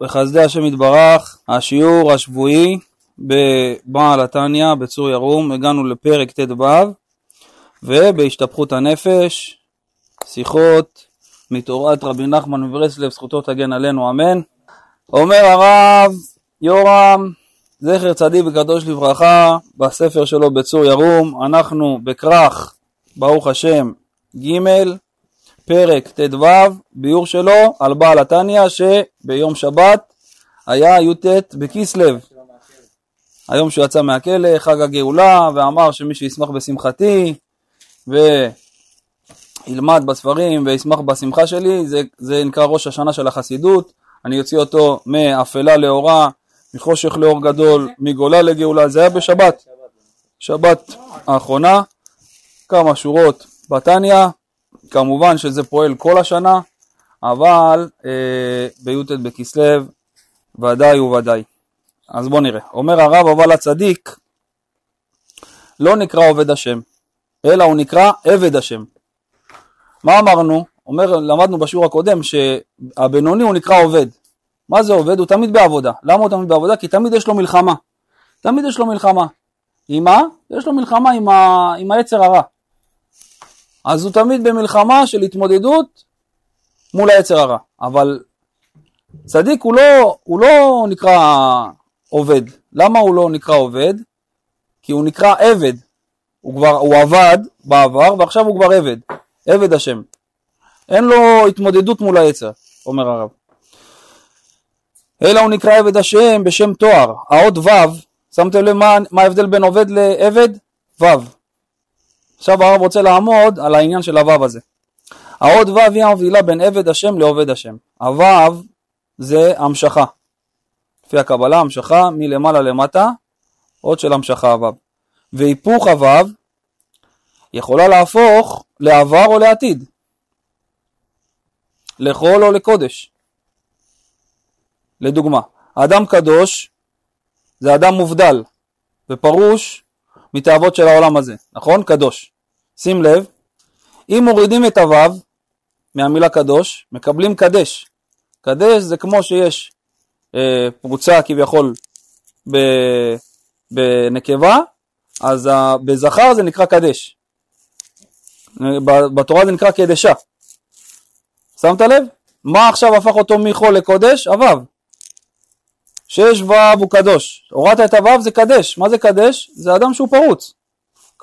בחסדי השם יתברך, השיעור השבועי בבעל התניא בצור ירום, הגענו לפרק ט"ו ובהשתפכות הנפש, שיחות מתורת רבי נחמן מברסלב, זכותו תגן עלינו, אמן. אומר הרב יורם, זכר צדיק וקדוש לברכה, בספר שלו בצור ירום, אנחנו בכרך, ברוך השם, ג' פרק ט"ו, ביור שלו על בעל התניא שביום שבת היה י"ט בכסלו. היום שהוא יצא מהכלא, חג הגאולה, ואמר שמי שישמח בשמחתי וילמד בספרים וישמח בשמחה שלי, זה, זה נקרא ראש השנה של החסידות. אני אוציא אותו מאפלה לאורה, מחושך לאור גדול, מגולה לגאולה, זה היה בשבת, שבת האחרונה, כמה שורות בתניא, כמובן שזה פועל כל השנה, אבל אה, בי"ט בכסלו ודאי וודאי. אז בואו נראה. אומר הרב, אבל הצדיק לא נקרא עובד השם, אלא הוא נקרא עבד השם. מה אמרנו? אומר, למדנו בשיעור הקודם שהבינוני הוא נקרא עובד. מה זה עובד? הוא תמיד בעבודה. למה הוא תמיד בעבודה? כי תמיד יש לו מלחמה. תמיד יש לו מלחמה. עם מה? יש לו מלחמה עם, ה... עם היצר הרע. אז הוא תמיד במלחמה של התמודדות מול היצר הרע. אבל צדיק הוא לא, הוא לא נקרא עובד. למה הוא לא נקרא עובד? כי הוא נקרא עבד. הוא כבר, הוא עבד בעבר ועכשיו הוא כבר עבד. עבד השם. אין לו התמודדות מול היצר, אומר הרב. אלא הוא נקרא עבד השם בשם תואר. האות ו', שמתם לב מה, מה ההבדל בין עובד לעבד? ו'. עכשיו הרב רוצה לעמוד על העניין של הוו הזה. האות ו' היא המובילה בין עבד השם לעובד השם. הוו זה המשכה. לפי הקבלה המשכה מלמעלה למטה, אות של המשכה הוו. והיפוך הוו יכולה להפוך לעבר או לעתיד. לחול או לקודש. לדוגמה, אדם קדוש זה אדם מובדל ופרוש מתאוות של העולם הזה, נכון? קדוש. שים לב, אם מורידים את הוו מהמילה קדוש, מקבלים קדש. קדש זה כמו שיש אה, פרוצה כביכול ב, בנקבה, אז ה, בזכר זה נקרא קדש. בתורה זה נקרא קדשה. שמת לב? מה עכשיו הפך אותו מחול לקודש? הוו. שיש וו הוא קדוש. הורדת את הוו זה קדש. מה זה קדש? זה אדם שהוא פרוץ.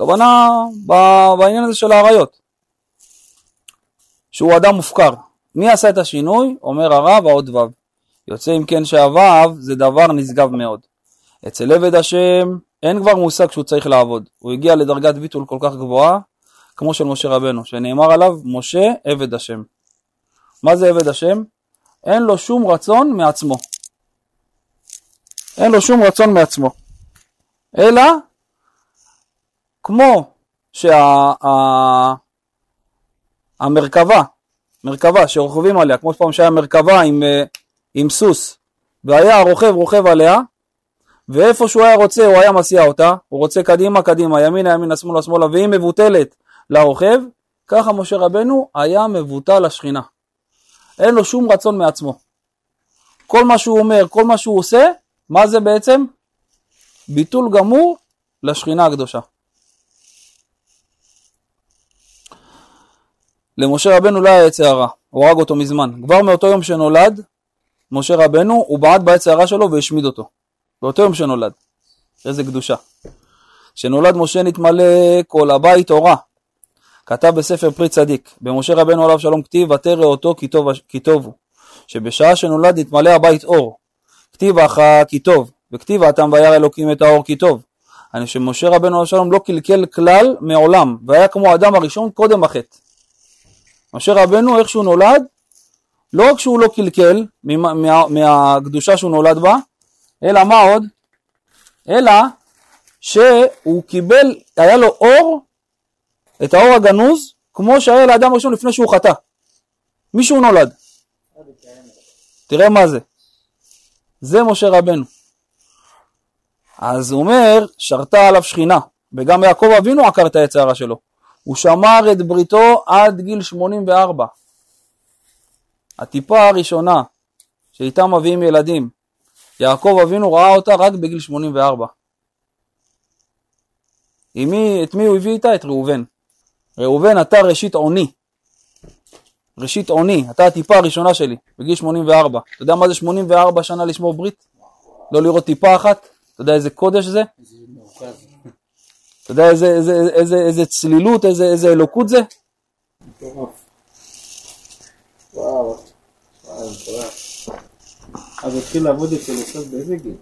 הכוונה בעניין הזה של האריות. שהוא אדם מופקר. מי עשה את השינוי? אומר הרב העוד וו. יוצא אם כן שהוו זה דבר נשגב מאוד. אצל עבד השם אין כבר מושג שהוא צריך לעבוד. הוא הגיע לדרגת ביטול כל כך גבוהה כמו של משה רבנו, שנאמר עליו משה עבד השם. מה זה עבד השם? אין לו שום רצון מעצמו. אין לו שום רצון מעצמו. אלא כמו שהמרכבה, שה, מרכבה שרוכבים עליה, כמו שפעם שהיה מרכבה עם, אה, עם סוס, והיה הרוכב רוכב עליה, ואיפה שהוא היה רוצה הוא היה מסיע אותה, הוא רוצה קדימה קדימה, ימינה ימינה, שמאלה שמאלה, והיא מבוטלת לרוכב, ככה משה רבנו היה מבוטל לשכינה. אין לו שום רצון מעצמו. כל מה שהוא אומר, כל מה שהוא עושה, מה זה בעצם? ביטול גמור לשכינה הקדושה. למשה רבנו לא היה יצא הרע, הוא הרג אותו מזמן. כבר מאותו יום שנולד, משה רבנו, הוא בעט ביצע הרע שלו והשמיד אותו. באותו יום שנולד. איזה קדושה. כשנולד משה נתמלא כל הבית אורה. כתב בספר פרי צדיק, במשה רבנו עליו שלום כתיב ותרא אותו כי טוב, כי טוב הוא. שבשעה שנולד נתמלא הבית אור. כתיב אחא כי טוב, וכתיב האטם וירא אלוקים את האור כי טוב. אני שמשה רבנו עליו שלום לא קלקל כלל מעולם, והיה כמו האדם הראשון קודם החטא. משה רבנו, איך שהוא נולד, לא רק שהוא לא קלקל מה, מה, מהקדושה שהוא נולד בה, אלא מה עוד? אלא שהוא קיבל, היה לו אור, את האור הגנוז, כמו שהיה לאדם הראשון לפני שהוא חטא. מישהו נולד. תראה מה זה. זה משה רבנו. אז הוא אומר, שרתה עליו שכינה, וגם יעקב אבינו עקר את היצרה שלו. הוא שמר את בריתו עד גיל 84. הטיפה הראשונה שאיתם מביאים ילדים. יעקב אבינו ראה אותה רק בגיל 84. עם מי, את מי הוא הביא איתה? את ראובן. ראובן, אתה ראשית עוני. ראשית עוני, אתה הטיפה הראשונה שלי, בגיל 84. אתה יודע מה זה 84 שנה לשמור ברית? לא לראות טיפה אחת? אתה יודע איזה קודש זה? איזה. אתה יודע איזה, איזה, איזה, איזה צלילות, איזה, איזה אלוקות זה? וואו. אז התחיל לעבוד אצל יוסף באיזה גיל?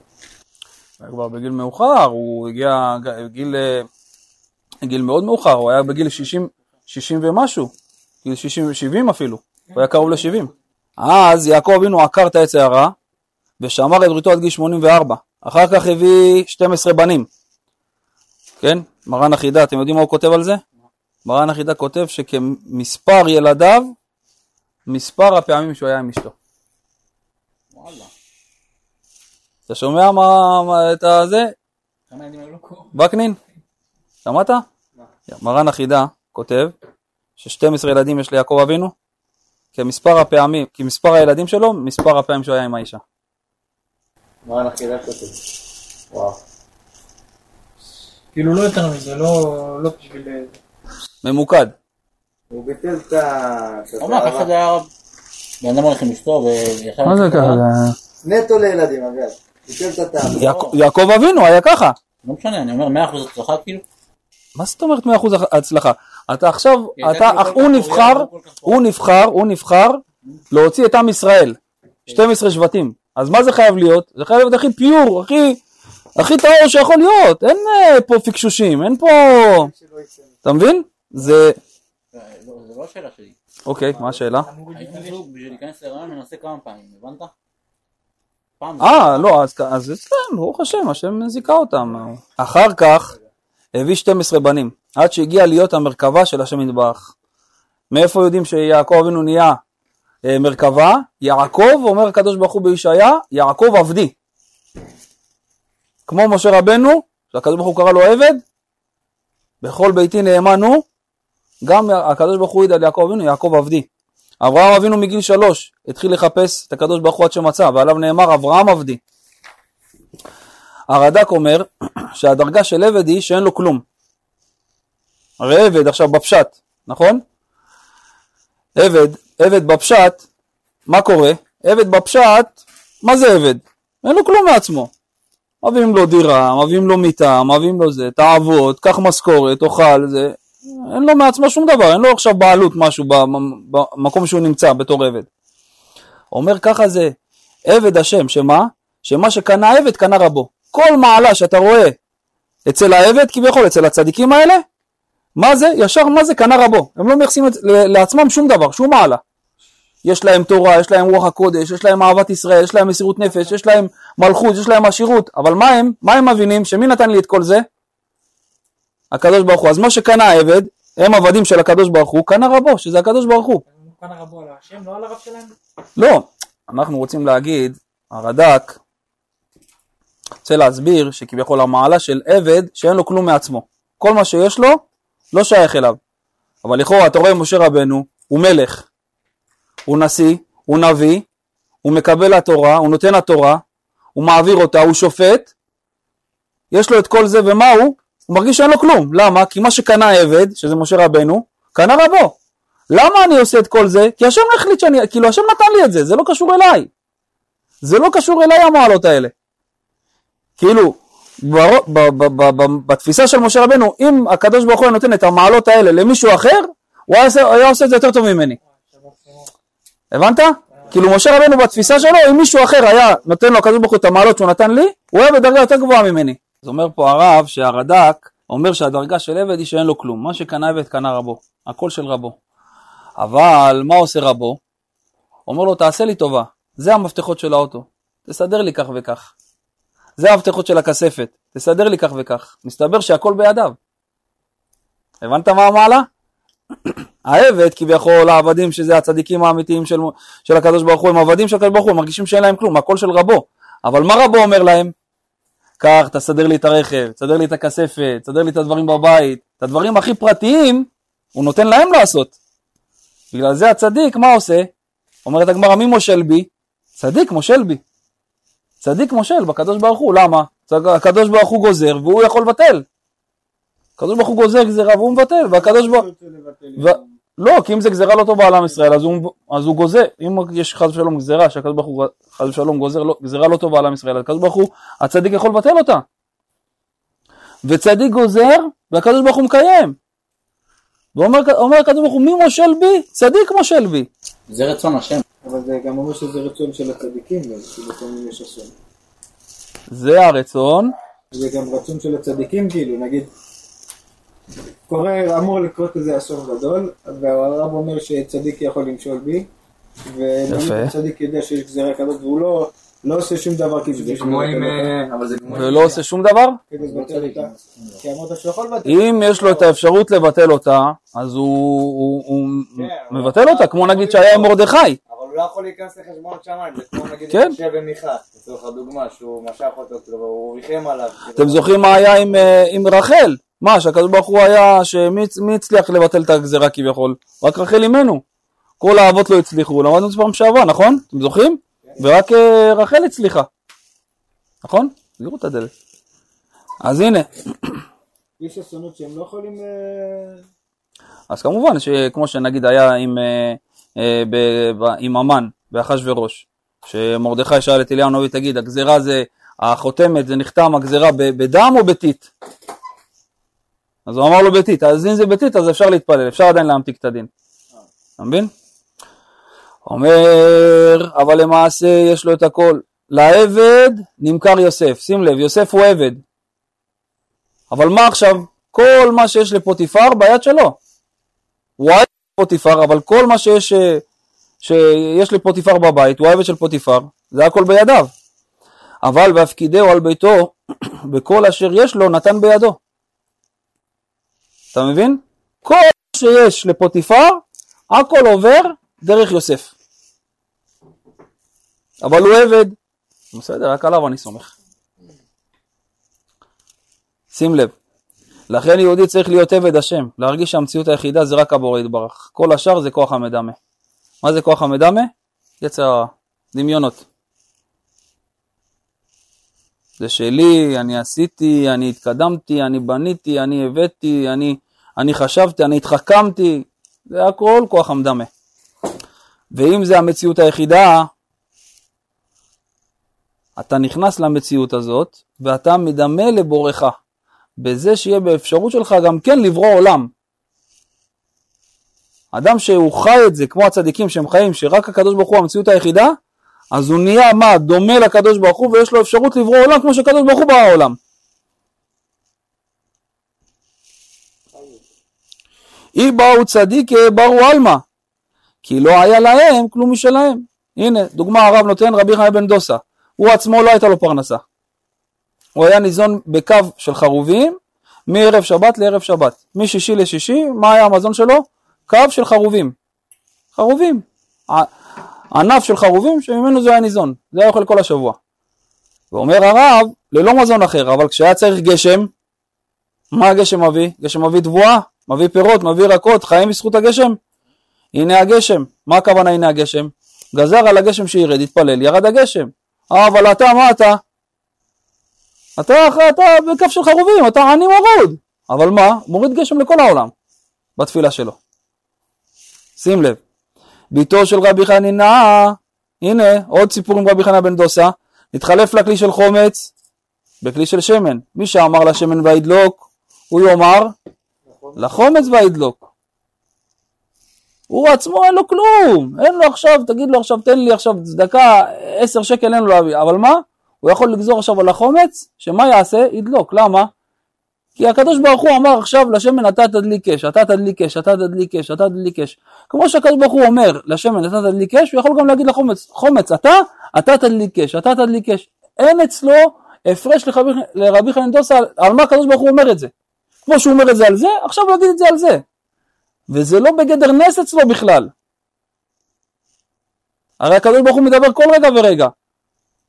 היה כבר בגיל מאוחר, הוא הגיע גיל, אה, גיל מאוד מאוחר, הוא היה בגיל 60, 60 ומשהו, גיל 60, 70 אפילו, הוא היה קרוב ל-70. אז יעקב אבינו עקר את העץ הרע ושמר את בריתו עד גיל 84. אחר כך הביא 12 בנים, כן? מרן החידה, אתם יודעים מה הוא כותב על זה? מרן החידה כותב שכמספר ילדיו, מספר הפעמים שהוא היה עם אשתו. וואלה. אתה שומע מה, מה את הזה? כמה ילדים היו לו פה? וקנין? שמעת? מרן החידה כותב ש-12 ילדים יש ליעקב אבינו, כמספר הפעמים, כמספר הילדים שלו, מספר הפעמים שהוא היה עם האישה. מה החידה כותב? וואו. כאילו לא יותר מזה, לא לא בשביל... ממוקד. הוא ביטל את ה... אומר, ככה זה היה בן אדם הולך עם אשתו ויחד... נטו לילדים, אגב. ביטל את הטעם. יעק- יעקב אבינו היה ככה. לא משנה, אני אומר 100% הצלחה כאילו. מה זאת אומרת 100% הצלחה? אתה עכשיו, אתה, הוא נבחר, כך הוא נבחר, הוא נבחר להוציא את עם ישראל, 12 שבטים. אז מה זה חייב להיות? זה חייב להיות הכי פיור, הכי, הכי טהור שיכול להיות. אין אה, פה פיקשושים, אין פה... אתה מבין? זה... זה לא- השאלה שלי. אוקיי, מה השאלה? בשביל להיכנס להיריון מנסה כמה פעמים, הבנת? אה, לא, אז, אצלם, ברוך השם, השם זיכה אותם. אחר כך הביא 12 בנים, עד שהגיע להיות המרכבה של השם יתברך. מאיפה יודעים שיעקב אבינו נהיה אה, מרכבה? יעקב, אומר הקדוש ברוך הוא בישעיה, יעקב עבדי. כמו משה רבנו, שהקדוש ברוך הוא קרא לו עבד, בכל ביתי נאמן הוא, גם הקדוש ברוך הוא ידע ליעקב אבינו, יעקב עבדי. אברהם אבינו מגיל שלוש התחיל לחפש את הקדוש ברוך הוא עד שמצא, ועליו נאמר אברהם עבדי. הרד"ק אומר שהדרגה של עבד היא שאין לו כלום. הרי עבד עכשיו בפשט, נכון? עבד, עבד בפשט, מה קורה? עבד בפשט, מה זה עבד? אין לו כלום מעצמו. מביאים לו דירה, מביאים לו מיטה, מביאים לו זה, תעבוד, קח משכורת, תאכל, זה, אין לו מעצמו שום דבר, אין לו עכשיו בעלות משהו במ- במקום שהוא נמצא בתור עבד. אומר ככה זה עבד השם, שמה? שמה שקנה עבד קנה רבו. כל מעלה שאתה רואה אצל העבד, כביכול אצל הצדיקים האלה, מה זה? ישר מה זה? קנה רבו. הם לא מייחסים לעצמם שום דבר, שום מעלה. יש להם תורה, יש להם רוח הקודש, יש להם אהבת ישראל, יש להם מסירות נפש, יש להם מלכות, יש להם עשירות, אבל מה הם? מה הם מבינים? שמי נתן לי את כל זה? הקדוש ברוך הוא. אז מה שקנה העבד, הם עבדים של הקדוש ברוך הוא, קנה רבו, שזה הקדוש ברוך הוא. כאן הרבו על השם, לא על הרב שלהם? לא, אנחנו רוצים להגיד, הרד"ק רוצה להסביר שכביכול המעלה של עבד שאין לו כלום מעצמו. כל מה שיש לו לא שייך אליו. אבל לכאורה אתה רואה משה רבנו, הוא מלך, הוא נשיא, הוא נביא, הוא מקבל התורה, הוא נותן התורה, הוא מעביר אותה, הוא שופט, יש לו את כל זה ומה הוא? הוא מרגיש שאין לו כלום. למה? כי מה שקנה עבד, שזה משה רבנו, קנה רבו. למה אני עושה את כל זה? כי השם החליט שאני, כאילו השם נתן לי את זה, זה לא קשור אליי. זה לא קשור אליי המעלות האלה. כאילו, בר, ב, ב, ב, ב, בתפיסה של משה רבנו, אם הקדוש ברוך הוא נותן את המעלות האלה למישהו אחר, הוא היה, היה עושה את זה יותר טוב ממני. הבנת? כאילו משה רבנו בתפיסה שלו, אם מישהו אחר היה נותן לו הקדוש ברוך הוא את המעלות שהוא נתן לי, הוא היה בדרגה יותר גבוהה ממני. אז אומר פה הרב שהרד"ק אומר שהדרגה של עבד היא שאין לו כלום. מה שקנה עבד קנה רבו. הכל של רבו. אבל מה עושה רבו? אומר לו תעשה לי טובה, זה המפתחות של האוטו, תסדר לי כך וכך. זה המפתחות של הכספת, תסדר לי כך וכך. מסתבר שהכל בידיו. הבנת מה המעלה? העבד כביכול העבדים שזה הצדיקים האמיתיים של, של הקדוש ברוך הוא הם עבדים של הקדוש ברוך הוא הם מרגישים שאין להם כלום הכל של רבו אבל מה רבו אומר להם? קח תסדר לי את הרכב תסדר לי את הכספת תסדר לי את הדברים בבית את הדברים הכי פרטיים הוא נותן להם לעשות בגלל זה הצדיק מה עושה? אומרת הגמרא מי מושל בי? צדיק מושל בי. צדיק מושל בקדוש ברוך הוא, למה? הקדוש ברוך הוא גוזר והוא יכול לבטל. הקדוש ברוך הוא גוזר גזירה והוא מבטל, והקדוש ברוך את לא, כי אם זה גזירה לא טובה על עם ישראל, אז הוא, אז הוא גוזר, אם יש חס ושלום גזירה, שהקדוש ברוך הוא חס ושלום גוזר לא, גזירה לא טובה על עם ישראל, אז הקדוש ברוך הוא, הצדיק יכול לבטל אותה. וצדיק גוזר, והקדוש ברוך הוא מקיים. ואומר אומר הקדוש ברוך הוא, מי מושל בי? צדיק מושל בי. זה רצון השם. אבל זה גם אומר שזה רצון של הצדיקים, גם, שלפעמים יש אסון. זה הרצון, זה גם רצון של הצדיקים, כאילו, נגיד, קורה, אמור לקרות איזה אסון גדול, והרב אומר שצדיק יכול למשול בי. הצדיק יודע שיש גזירה כזאת, והוא לא, לא עושה שום דבר כאילו זה כמו עם... אה, זה כמו עם... ולא עושה שום דבר, כי. אם יש לו את האפשרות לבטל אותה, אז הוא, הוא מבטל אותה, כמו נגיד שהיה עם מרדכי. אבל הוא לא יכול להיכנס לחשבונות שמיים, זה כמו נגיד כן. משה ומיכה, לצורך הדוגמה, שהוא משך אותו, כאילו, הוא ריחם עליו. כאילו. אתם זוכרים מה היה עם, אה, עם רחל? מה, שהקדוש ברוך הוא היה, שמי מי הצליח לבטל את הגזירה כביכול? רק רחל אימנו. כל האבות לא הצליחו, למדנו את זה פעם שעברה, נכון? אתם זוכרים? ורק אה, רחל הצליחה. נכון? סגרו את הדלת. אז הנה, יש אסונות שהם לא יכולים... אה, אז כמובן שכמו שנגיד היה עם, אה, עם המן באחשוורוש, שמרדכי שאל את אליהו הנביא, תגיד, הגזירה זה, החותמת, זה נחתם, הגזירה בדם או בטיט? אז הוא אמר לו בטיט, אז אם זה בטיט אז אפשר להתפלל, אפשר עדיין להמתיק את הדין. אתה מבין? אומר, אבל למעשה יש לו את הכל. לעבד נמכר יוסף, שים לב, יוסף הוא עבד. אבל מה עכשיו? כל מה שיש לפוטיפר ביד שלו. הוא העבד של פוטיפר, אבל כל מה שיש, אה, שיש לפוטיפר בבית, הוא העבד של פוטיפר, זה הכל בידיו. אבל והפקידהו על ביתו, בכל אשר יש לו נתן בידו. אתה מבין? כל מה שיש לפוטיפר, הכל עובר דרך יוסף. אבל הוא עבד. בסדר, רק עליו אני סומך. שים לב, לכן יהודי צריך להיות עבד השם, להרגיש שהמציאות היחידה זה רק הבורא יתברך. כל השאר זה כוח המדמה. מה זה כוח המדמה? יצר דמיונות. זה שלי, אני עשיתי, אני התקדמתי, אני בניתי, אני הבאתי, אני, אני חשבתי, אני התחכמתי, זה הכל כוח המדמה. ואם זה המציאות היחידה, אתה נכנס למציאות הזאת ואתה מדמה לבורך. בזה שיהיה באפשרות שלך גם כן לברוא עולם. אדם שהוא חי את זה, כמו הצדיקים שהם חיים, שרק הקדוש ברוך הוא המציאות היחידה, אז הוא נהיה מה? דומה לקדוש ברוך הוא ויש לו אפשרות לברוא עולם כמו שהקדוש ברוך הוא ברא עולם. אי באו צדיק באו עלמא, כי לא היה להם כלום משלהם. הנה, דוגמה הרב נותן רבי חיים בן דוסה, הוא עצמו לא הייתה לו פרנסה. הוא היה ניזון בקו של חרובים מערב שבת לערב שבת. משישי לשישי, מה היה המזון שלו? קו של חרובים. חרובים. ענף של חרובים שממנו זה היה ניזון. זה היה אוכל כל השבוע. ואומר הרב, ללא מזון אחר, אבל כשהיה צריך גשם, מה הגשם מביא? גשם מביא תבואה, מביא פירות, מביא ירקות, חיים בזכות הגשם. הנה הגשם. מה הכוונה הנה הגשם? גזר על הגשם שירד, התפלל, ירד הגשם. אבל אתה, מה אתה? אתה, אתה בכף של חרובים, אתה עני מרוד. אבל מה? מוריד גשם לכל העולם בתפילה שלו. שים לב. ביתו של רבי חנינא, הנה עוד סיפור עם רבי חנינא בן דוסה, נתחלף לכלי של חומץ בכלי של שמן. מי שאמר לשמן וידלוק, הוא יאמר לחומץ וידלוק. הוא עצמו אין לו כלום, אין לו עכשיו, תגיד לו עכשיו תן לי עכשיו צדקה, עשר שקל אין לו להביא, אבל מה? הוא יכול לגזור עכשיו על החומץ, שמה יעשה? ידלוק, למה? כי הקדוש ברוך הוא אמר עכשיו לשמן אתה תדליק אש, אתה תדליק אש, אתה תדליק אש, אתה תדליק אש. כמו שהקדוש ברוך הוא אומר לשמן אתה תדליק אש, הוא יכול גם להגיד לחומץ, חומץ אתה, אתה תדליק אש, אתה תדליק אש. אין אצלו הפרש לחבי, לרבי חנין דוסה על, על מה הקדוש ברוך הוא אומר את זה. כמו שהוא אומר את זה על זה, עכשיו הוא יגיד את זה על זה. וזה לא בגדר נס אצלו בכלל. הרי הקדוש ברוך הוא מדבר כל רגע ורגע.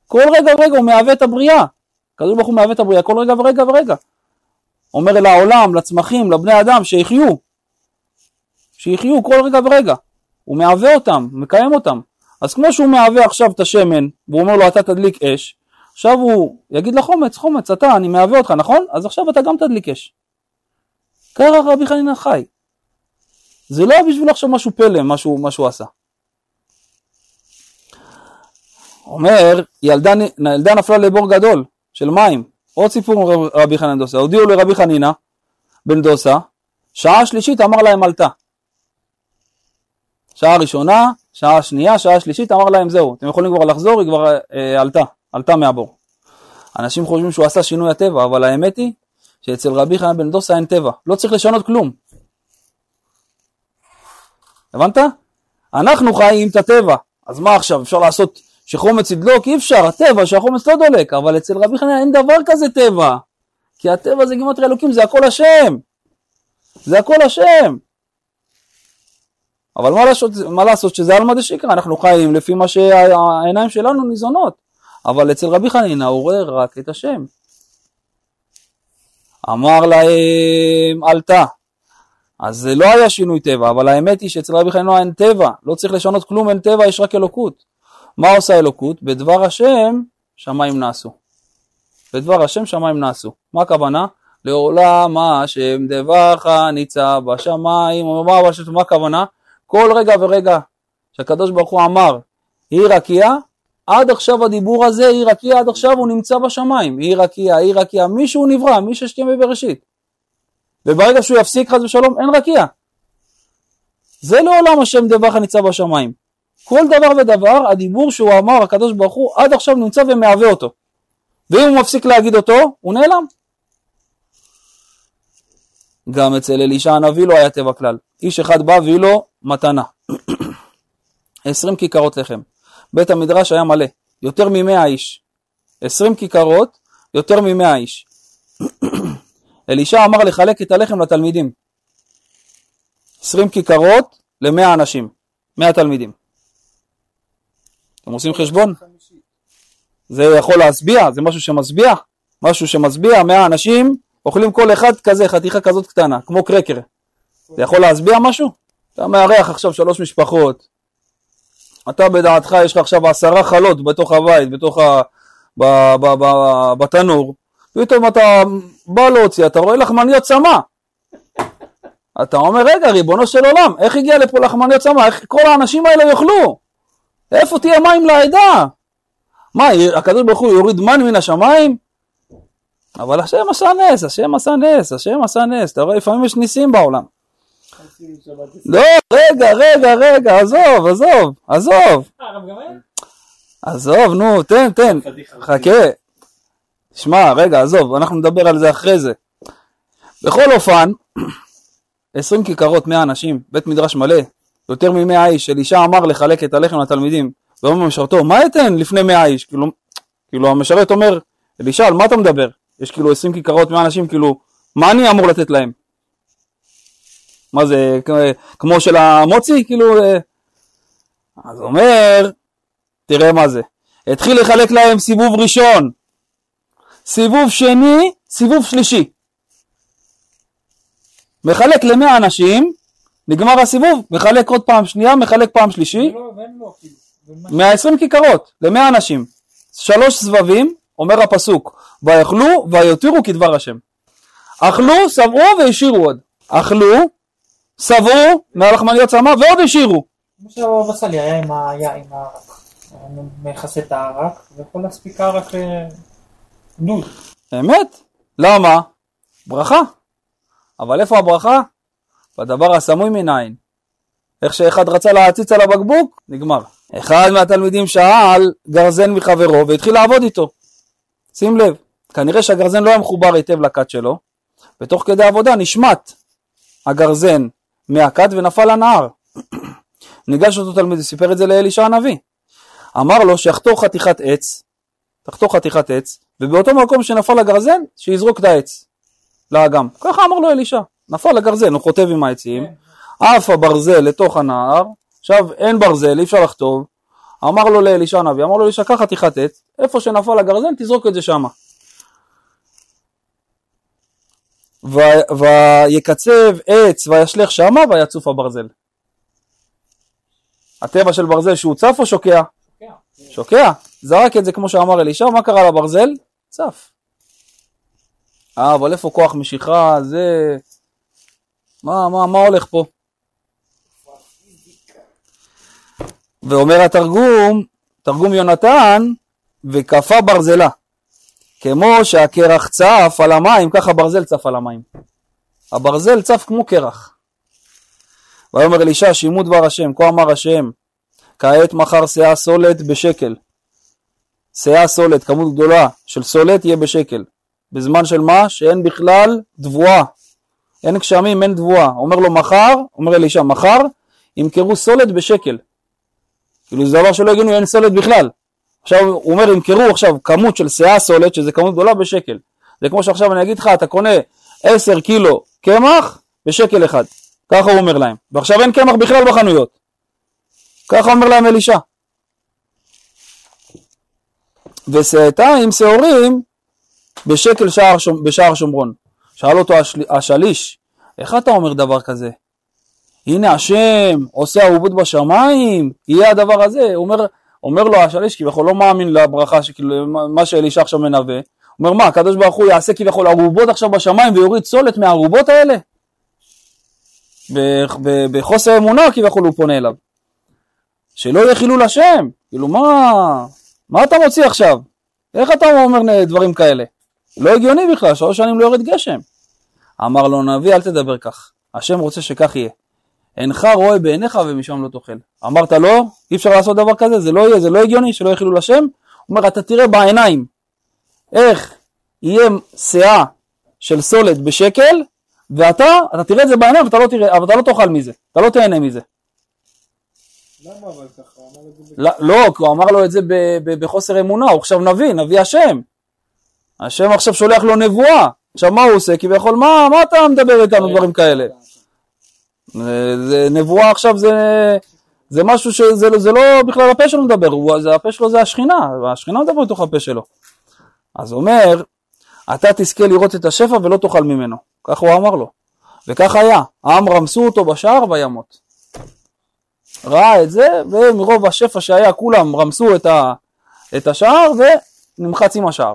כל רגע ורגע הוא מהווה את הבריאה. הקדוש ברוך הוא מהווה את הבריאה כל רגע ורגע ורגע. אומר אל העולם, לצמחים, לבני אדם, שיחיו. שיחיו כל רגע ורגע. הוא מהווה אותם, מקיים אותם. אז כמו שהוא מהווה עכשיו את השמן, והוא אומר לו אתה תדליק אש, עכשיו הוא יגיד לחומץ, חומץ, אתה, אני מהווה אותך, נכון? אז עכשיו אתה גם תדליק אש. ככה רבי חנינא חי. זה לא בשבילו עכשיו משהו פלא, מה שהוא, עשה. אומר, ילדה, ילדה נפלה לבור גדול של מים, עוד סיפור עם רב- רבי חנינא דוסה, הודיעו לרבי חנינא בן דוסה, שעה שלישית אמר להם עלתה. שעה ראשונה, שעה שנייה, שעה שלישית, אמר להם זהו, אתם יכולים כבר לחזור, היא כבר אה, עלתה, עלתה מהבור. אנשים חושבים שהוא עשה שינוי הטבע, אבל האמת היא שאצל רבי חנן בן דוסה אין טבע, לא צריך לשנות כלום. הבנת? אנחנו חיים את הטבע, אז מה עכשיו, אפשר לעשות שחומץ ידלוק? אי אפשר, הטבע שהחומץ לא דולק, אבל אצל רבי חנן אין דבר כזה טבע, כי הטבע זה גימטרי אלוקים, זה הכל השם, זה הכל השם. אבל מה לעשות, מה לעשות שזה עלמא דשיקרא, אנחנו חיים לפי מה שהעיניים שלנו ניזונות, אבל אצל רבי חנינא הוא רואה רק את השם. אמר להם עלתה, אז זה לא היה שינוי טבע, אבל האמת היא שאצל רבי חנינא אין טבע, לא צריך לשנות כלום, אין טבע, יש רק אלוקות. מה עושה אלוקות? בדבר השם שמיים נעשו. בדבר השם שמיים נעשו. מה הכוונה? לעולם השם דברך ניצב בשמיים, מה, הכוונה? כל רגע ורגע שהקדוש ברוך הוא אמר היא רקיע, עד עכשיו הדיבור הזה היא רקיע, עד עכשיו הוא נמצא בשמיים, היא רקיע, היא רקיע, מישהו נברא, מי שהשקיע בבראשית. וברגע שהוא יפסיק חס ושלום, אין רקיע. זה לעולם השם דברך ניצב בשמיים. כל דבר ודבר, הדיבור שהוא אמר, הקדוש ברוך הוא, עד עכשיו נמצא ומהווה אותו. ואם הוא מפסיק להגיד אותו, הוא נעלם. גם אצל אלישע הנביא לא היה טבע כלל. איש אחד בא והביא לו מתנה. עשרים כיכרות לחם. בית המדרש היה מלא, יותר ממאה איש. עשרים כיכרות, יותר ממאה איש. אלישע אמר לחלק את הלחם לתלמידים. עשרים כיכרות למאה אנשים, מאה תלמידים. אתם עושים חשבון? זה יכול להשביע? זה משהו שמשביע? משהו שמשביע, מאה אנשים אוכלים כל אחד כזה, חתיכה כזאת קטנה, כמו קרקר. זה יכול להשביע משהו? אתה מארח עכשיו שלוש משפחות, אתה בדעתך יש לך עכשיו עשרה חלות בתוך הבית, בתוך ה... ב... ב... ב... בתנור, פתאום אתה בא להוציא, אתה רואה לחמניות צמא. אתה אומר, רגע, ריבונו של עולם, איך הגיע לפה לחמניות צמא? איך כל האנשים האלה יאכלו? איפה תהיה מים לעדה? מה, הקדוש ברוך הוא יוריד מן מן השמיים? אבל השם עשה נס, השם עשה נס, השם עשה נס, אתה רואה, לפעמים יש ניסים בעולם. לא, רגע, רגע, רגע, עזוב, עזוב, עזוב? עזוב, נו, תן, תן, חכה. שמע, רגע, עזוב, אנחנו נדבר על זה אחרי זה. בכל אופן, 20 כיכרות, 100 אנשים, בית מדרש מלא, יותר מ-100 איש, אלישע אמר לחלק את הלחם לתלמידים, ואומר למשרתו, מה אתן לפני 100 איש? כאילו, כאילו המשרת אומר, אלישע, על מה אתה מדבר? יש כאילו 20 כיכרות, 100 אנשים, כאילו, מה אני אמור לתת להם? מה זה, כמו של המוצי? כאילו, אה, אז אומר, תראה מה זה. התחיל לחלק להם סיבוב ראשון, סיבוב שני, סיבוב שלישי. מחלק למאה אנשים, נגמר הסיבוב, מחלק עוד פעם שנייה, מחלק פעם שלישי, ולא- והם לא, כאילו. כיכרות, למאה אנשים. שלוש סבבים, אומר הפסוק, ויאכלו ויותירו כדבר השם. אכלו, שבעו והשאירו עוד. אכלו, שבעו מהלחמניות צמא ועוד השאירו. כמו שהבבא סאלי היה עם הערק. מכסה את הערק, ויכול להספיק הערק אה, דוד. אמת? למה? ברכה. אבל איפה הברכה? בדבר הסמוי מן העין. איך שאחד רצה להציץ על הבקבוק, נגמר. אחד מהתלמידים שאל גרזן מחברו והתחיל לעבוד איתו. שים לב, כנראה שהגרזן לא היה מחובר היטב לכת שלו, ותוך כדי עבודה נשמט הגרזן מהכת ונפל לנהר. ניגש אותו תלמיד וסיפר את זה לאלישע הנביא. אמר לו שיחתור חתיכת עץ, תחתור חתיכת עץ, ובאותו מקום שנפל הגרזן, שיזרוק את העץ לאגם. ככה אמר לו אלישע. נפל הגרזן, הוא חוטב עם העצים, עף הברזל לתוך הנהר, עכשיו אין ברזל, אי אפשר לחטוב. אמר לו לאלישע הנביא, אמר לו אלישע, קח חתיכת עץ, איפה שנפל הגרזן, תזרוק את זה שמה. ו- ויקצב עץ וישלך שמה ויצוף הברזל. הטבע של ברזל שהוא צף או שוקע? שוקע. שוקע. זרק את זה כמו שאמר אלישע, מה קרה לברזל? צף. אה, אבל איפה כוח משיכה? זה... מה, מה, מה הולך פה? ואומר התרגום, תרגום יונתן, וכפה ברזלה. כמו שהקרח צף על המים, ככה ברזל צף על המים. הברזל צף כמו קרח. ויאמר אלישע, שימו דבר השם, כה אמר השם, כעת מחר שאה סולת בשקל. שאה סולת, כמות גדולה של סולת יהיה בשקל. בזמן של מה? שאין בכלל תבואה. אין גשמים, אין תבואה. אומר לו מחר, אומר אלישע, מחר ימכרו סולת בשקל. כאילו זה דבר שלא הגיוני, אין סולת בכלל. עכשיו הוא אומר, ימכרו עכשיו כמות של שאה סולת, שזה כמות גדולה, בשקל. זה כמו שעכשיו אני אגיד לך, אתה קונה 10 קילו קמח בשקל אחד. ככה הוא אומר להם. ועכשיו אין קמח בכלל בחנויות. ככה אומר להם אלישע. ושאתה עם שעורים בשקל שער, שומ- בשער שומרון. שאל אותו השל- השליש, איך אתה אומר דבר כזה? הנה השם עושה אהובות בשמיים, יהיה הדבר הזה. אומר, אומר לו השליש כביכול לא מאמין לברכה, שכאילו מה שאלישע עכשיו מנבא. אומר מה, הקדוש ברוך הוא יעשה כביכול ערובות עכשיו בשמיים ויוריד סולת מהערובות האלה? בחוסר אמונה כביכול הוא פונה אליו. שלא יהיה חילול השם. כאילו מה, מה אתה מוציא עכשיו? איך אתה אומר דברים כאלה? לא הגיוני בכלל, שלוש שנים לא יורד גשם. אמר לו נביא אל תדבר כך, השם רוצה שכך יהיה. אינך רואה בעיניך ומשם לא תאכל. אמרת לא, אי אפשר לעשות דבר כזה, זה לא יהיה, זה לא הגיוני, שלא יהיה חילול השם. הוא אומר אתה תראה בעיניים איך יהיה שאה של סולת בשקל, ואתה, אתה תראה את זה בעיניים, ואתה לא תראה, אבל אתה לא תאכל מזה, אתה לא תהנה מזה. למה אבל ככה? לא, לא, כי הוא אמר לו את זה בחוסר אמונה, הוא עכשיו נביא, נביא השם. השם עכשיו שולח לו נבואה. עכשיו מה הוא עושה? כביכול, מה, מה אתה מדבר איתנו דברים כאלה? זה, נבואה עכשיו זה, זה משהו שזה זה לא בכלל הפה שלו מדבר, הוא, זה, הפה שלו זה השכינה, והשכינה מדבר בתוך הפה שלו. אז הוא אומר, אתה תזכה לראות את השפע ולא תאכל ממנו. כך הוא אמר לו. וכך היה, העם רמסו אותו בשער וימות. ראה את זה, ומרוב השפע שהיה כולם רמסו את, ה, את השער ונמחץ עם השער.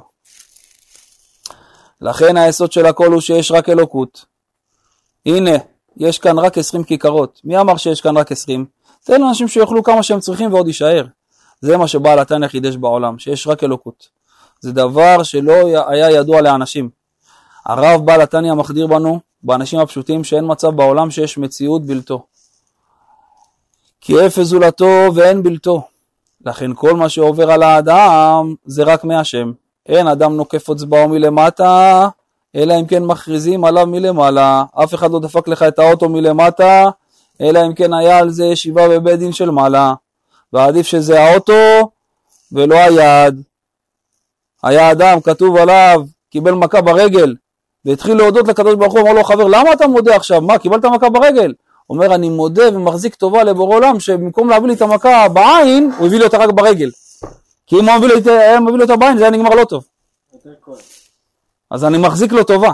לכן היסוד של הכל הוא שיש רק אלוקות. הנה, יש כאן רק 20 כיכרות. מי אמר שיש כאן רק 20? תן לאנשים שיאכלו כמה שהם צריכים ועוד יישאר. זה מה שבעל התניא חידש בעולם, שיש רק אלוקות. זה דבר שלא היה ידוע לאנשים. הרב בעל התניא מחדיר בנו, באנשים הפשוטים, שאין מצב בעולם שיש מציאות בלתו. כי אפס זולתו ואין בלתו. לכן כל מה שעובר על האדם זה רק מהשם. אין אדם נוקף אצבעו מלמטה, אלא אם כן מכריזים עליו מלמעלה. אף אחד לא דפק לך את האוטו מלמטה, אלא אם כן היה על זה ישיבה בבית דין של מעלה. ועדיף שזה האוטו ולא היד. היה אדם, כתוב עליו, קיבל מכה ברגל, והתחיל להודות לקדוש ברוך הוא, אמר לו חבר, למה אתה מודה עכשיו? מה, קיבלת מכה ברגל? אומר, אני מודה ומחזיק טובה לבורא עולם, שבמקום להביא לי את המכה בעין, הוא הביא לי אותה רק ברגל. כי אם הוא מביא את- היה מביא לי אותה בעין, זה היה נגמר לא טוב. אז אני מחזיק לו טובה.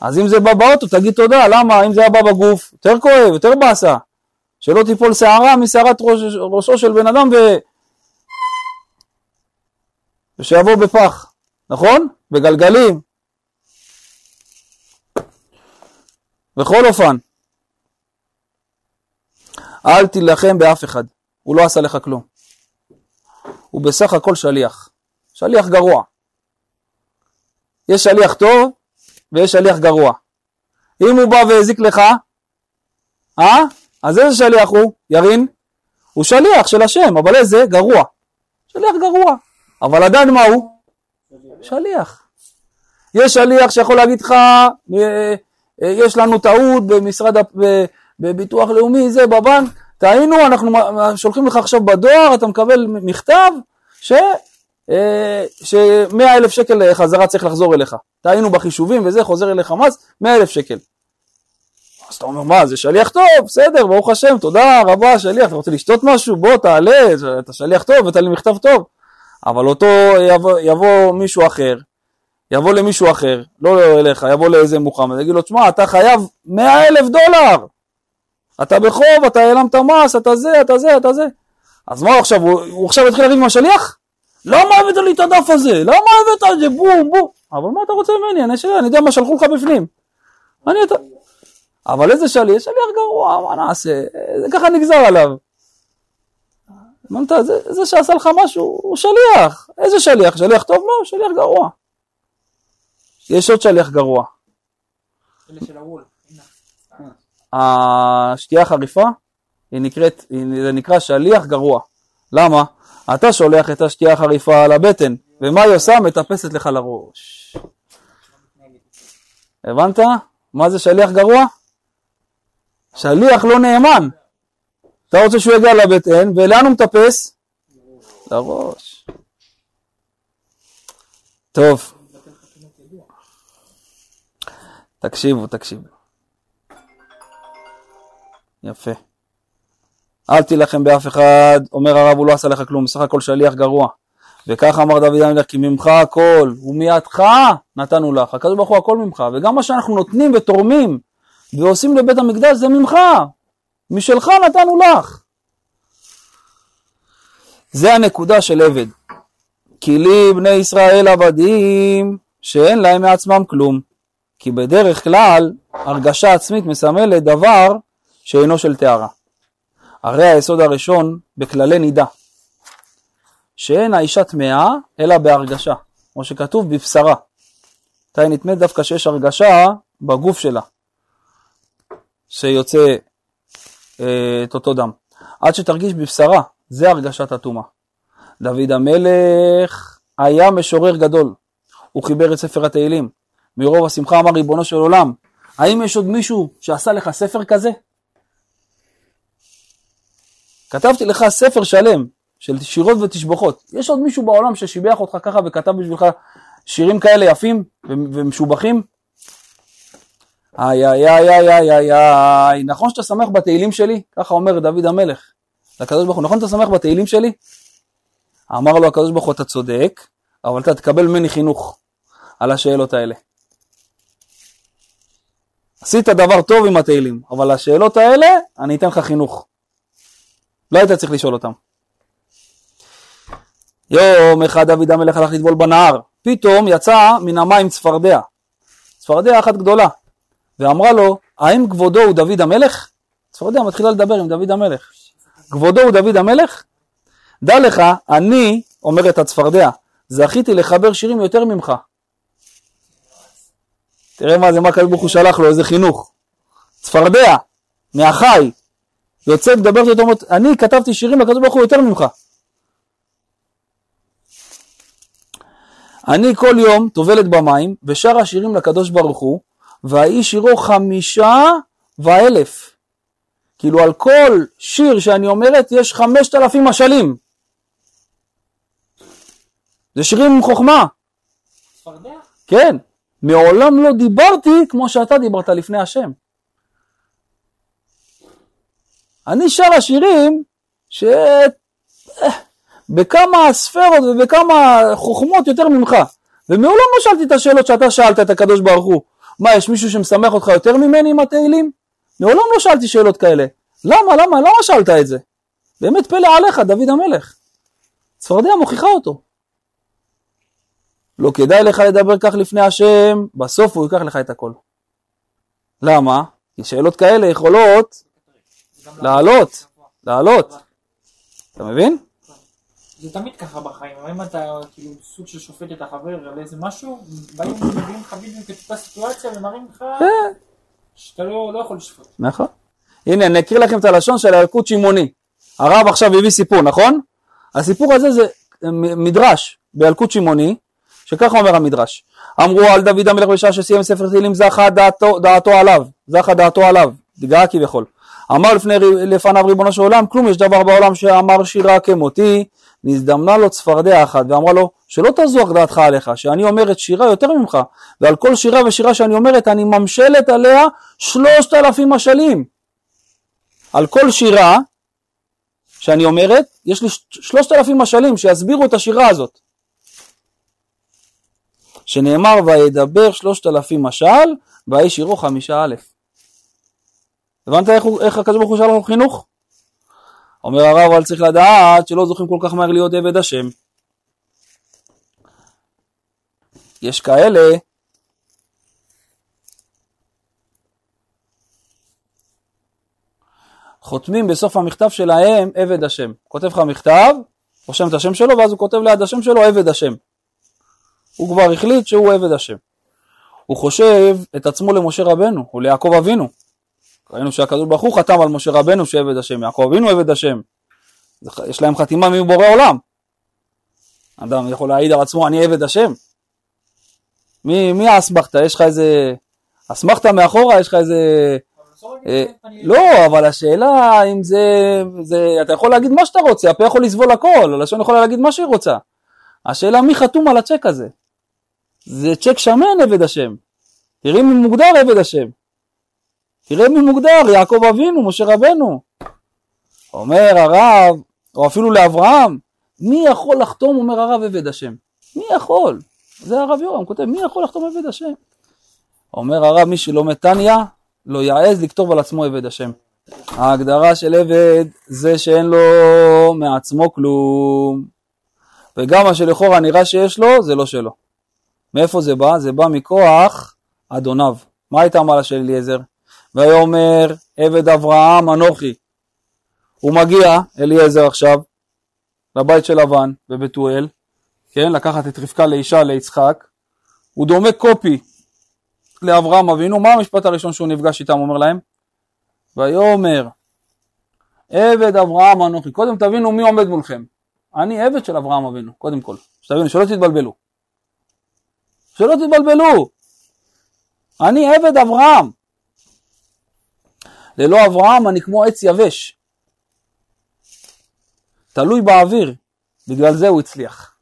אז אם זה בא באוטו, תגיד תודה, למה? אם זה היה בא בגוף, יותר כואב, יותר באסה. שלא תיפול שערה משערת ראש, ראשו של בן אדם ו... ושיבוא בפח, נכון? בגלגלים. בכל אופן, אל תילחם באף אחד, הוא לא עשה לך כלום. הוא בסך הכל שליח, שליח גרוע. יש שליח טוב ויש שליח גרוע. אם הוא בא והזיק לך, אה? אז איזה שליח הוא? ירין? הוא שליח של השם, אבל איזה? גרוע. שליח גרוע. אבל עדיין מה הוא? שליח. יש שליח שיכול להגיד לך, אה, אה, יש לנו טעות במשרד, בביטוח לאומי, זה בבנק, טעינו, אנחנו שולחים לך עכשיו בדואר, אתה מקבל מכתב ש... ש-100 אלף שקל חזרה צריך לחזור אליך. טעינו בחישובים וזה, חוזר אליך מס, 100 אלף שקל. אז אתה אומר, מה, זה שליח טוב, בסדר, ברוך השם, תודה רבה, שליח, אתה רוצה לשתות משהו? בוא, תעלה, אתה שליח טוב, אתה לי מכתב טוב. אבל אותו יבוא, יבוא מישהו אחר, יבוא למישהו אחר, לא אליך, יבוא לאיזה מוחמד, יגיד לו, תשמע, אתה חייב 100 אלף דולר. אתה בחוב, אתה העלמת מס, אתה זה, אתה זה, אתה זה. אז מה עכשיו, הוא, הוא עכשיו יתחיל לריב עם השליח? למה הבאת לי את הדף הזה? למה הבאת את זה? בום, בום. אבל מה אתה רוצה ממני? אני, שלי, אני יודע מה שלחו לך בפנים. אני אתה... אבל איזה שליח? שליח גרוע, מה נעשה? זה ככה נגזר עליו. זה, זה שעשה לך משהו, הוא שליח. איזה שליח? שליח טוב? לא, שליח גרוע. יש עוד שליח גרוע. אלה של הוול. השתייה החריפה, היא נקראת, זה נקרא שליח גרוע. למה? אתה שולח את השתייה החריפה על הבטן, ומה היא עושה? מטפסת לך לראש. הבנת? מה זה שליח גרוע? שליח לא נאמן. אתה רוצה שהוא יגיע לבטן, ולאן הוא מטפס? לראש. טוב. תקשיבו, תקשיבו. יפה. אל תילחם באף אחד, אומר הרב, הוא לא עשה לך כלום, בסך הכל שליח גרוע. וכך אמר דוד המלך, כי ממך הכל, ומידך נתנו לך. הקדוש ברוך הוא הכל ממך, וגם מה שאנחנו נותנים ותורמים ועושים לבית המקדש זה ממך, משלך נתנו לך. זה הנקודה של עבד. כי לי בני ישראל עבדים שאין להם מעצמם כלום. כי בדרך כלל הרגשה עצמית מסמלת דבר שאינו של טהרה. הרי היסוד הראשון בכללי נידה, שאין האישה טמאה אלא בהרגשה, כמו שכתוב בבשרה. מתי נטמאת דווקא שיש הרגשה בגוף שלה, שיוצא אה, את אותו דם. עד שתרגיש בבשרה, זה הרגשת הטומאה. דוד המלך היה משורר גדול, הוא חיבר את ספר התהילים. מרוב השמחה אמר ריבונו של עולם, האם יש עוד מישהו שעשה לך ספר כזה? כתבתי לך ספר שלם של שירות ותשבחות. יש עוד מישהו בעולם ששיבח אותך ככה וכתב בשבילך שירים כאלה יפים ומשובחים? איי איי איי איי איי איי איי, נכון שאתה שמח בתהילים שלי? ככה אומר דוד המלך לקדוש ברוך הוא, נכון שאתה שמח בתהילים שלי? אמר לו הקדוש ברוך הוא, אתה צודק, אבל אתה תקבל ממני חינוך על השאלות האלה. עשית דבר טוב עם התהילים, אבל השאלות האלה, אני אתן לך חינוך. לא היית צריך לשאול אותם. יום אחד דוד המלך הלך לטבול בנהר, פתאום יצא מן המים צפרדע, צפרדע אחת גדולה, ואמרה לו, האם כבודו הוא דוד המלך? צפרדע מתחילה לדבר עם דוד המלך. כבודו הוא דוד המלך? דע לך, אני, אומרת הצפרדע, זכיתי לחבר שירים יותר ממך. תראה מה זה, מה הקדוש הוא שלח לו, איזה חינוך. צפרדע, מהחי, יוצאת מדברת איתו, אומרת, אני כתבתי שירים לקדוש ברוך הוא יותר ממך. אני כל יום טובלת במים ושרה שירים לקדוש ברוך הוא, והאיש שירו חמישה ואלף. כאילו על כל שיר שאני אומרת יש חמשת אלפים משלים. זה שירים עם חוכמה, צפרדע? כן. מעולם לא דיברתי כמו שאתה דיברת לפני השם. אני שרה שירים שבכמה ספרות ובכמה חוכמות יותר ממך. ומעולם לא שאלתי את השאלות שאתה שאלת את הקדוש ברוך הוא. מה, יש מישהו שמשמח אותך יותר ממני עם התהילים? מעולם לא שאלתי שאלות כאלה. למה, למה, למה שאלת את זה? באמת פלא עליך, דוד המלך. צפרדע מוכיחה אותו. לא כדאי לך לדבר כך לפני השם, בסוף הוא ייקח לך את הכל. למה? כי שאלות כאלה יכולות לעלות, לעלות. אתה מבין? זה תמיד ככה בחיים, אם אתה כאילו סוג של שופט את החבר על איזה משהו, באים ומביאים לך בדיוק את אותה סיטואציה ומראים לך כן, שאתה לא לא יכול לשפוט. נכון. הנה, אני אקריא לכם את הלשון של הילקוט שמעוני. הרב עכשיו הביא סיפור, נכון? הסיפור הזה זה מדרש בילקוט שמעוני, שככה אומר המדרש. אמרו על דוד המלך בשעה שסיים ספר תהילים זכה דעתו, דעתו עליו, זכה דעתו עליו, התגאה כביכול. אמר לפני, לפניו ריבונו של עולם, כלום יש דבר בעולם שאמר שירה כמותי, נזדמנה לו צפרדע אחת, ואמרה לו, שלא תזוח דעתך עליך, שאני אומרת שירה יותר ממך, ועל כל שירה ושירה שאני אומרת, אני ממשלת עליה שלושת אלפים משלים. על כל שירה שאני אומרת, יש לי שלושת אלפים משלים שיסבירו את השירה הזאת. שנאמר וידבר שלושת אלפים משל, ויהי שירו חמישה אלף. הבנת איך, איך הקדוש ברוך הוא שלח לו חינוך? אומר הרב, אבל צריך לדעת שלא זוכים כל כך מהר להיות עבד השם. יש כאלה חותמים בסוף המכתב שלהם עבד השם. כותב לך מכתב, רושם את השם שלו, ואז הוא כותב ליד השם שלו עבד השם. הוא כבר החליט שהוא עבד השם. הוא חושב את עצמו למשה רבנו, או ליעקב אבינו. ראינו שהקדוש ברוך הוא חתם על משה רבנו שעבד השם, יעקב אבינו עבד השם. יש להם חתימה מבורא עולם. אדם יכול להעיד על עצמו, אני עבד השם. מי, מי האסמכתה? יש לך איזה... אסמכתה מאחורה? יש לך איזה... אה, לא, אבל השאלה אם זה, זה... אתה יכול להגיד מה שאתה רוצה, הפה יכול לסבול הכל, הלשון יכולה להגיד מה שהיא רוצה. השאלה מי חתום על הצ'ק הזה? זה צ'ק שמן עבד השם. תראי מי מוגדר עבד השם. תראה מי מוגדר, יעקב אבינו, משה רבנו. אומר הרב, או אפילו לאברהם, מי יכול לחתום, אומר הרב עבד השם? מי יכול? זה הרב יורם כותב, מי יכול לחתום עבד השם? אומר הרב, מי שלומד תניא, לא יעז לכתוב על עצמו עבד השם. ההגדרה של עבד זה שאין לו מעצמו כלום, וגם מה שלכאורה נראה שיש לו, זה לא שלו. מאיפה זה בא? זה בא מכוח אדוניו. מה הייתה המעלה של אליעזר? ויאמר עבד אברהם אנוכי. הוא מגיע, אליעזר עכשיו, לבית של לבן בבתואל, כן, לקחת את רבקה לאישה ליצחק, הוא דומה קופי לאברהם אבינו, מה המשפט הראשון שהוא נפגש איתם? אומר להם? ויאמר עבד אברהם אנוכי, קודם תבינו מי עומד מולכם, אני עבד של אברהם אבינו, קודם כל, שתבינו, שלא תתבלבלו, שלא תתבלבלו, אני עבד אברהם, ללא אברהם אני כמו עץ יבש, תלוי באוויר, בגלל זה הוא הצליח.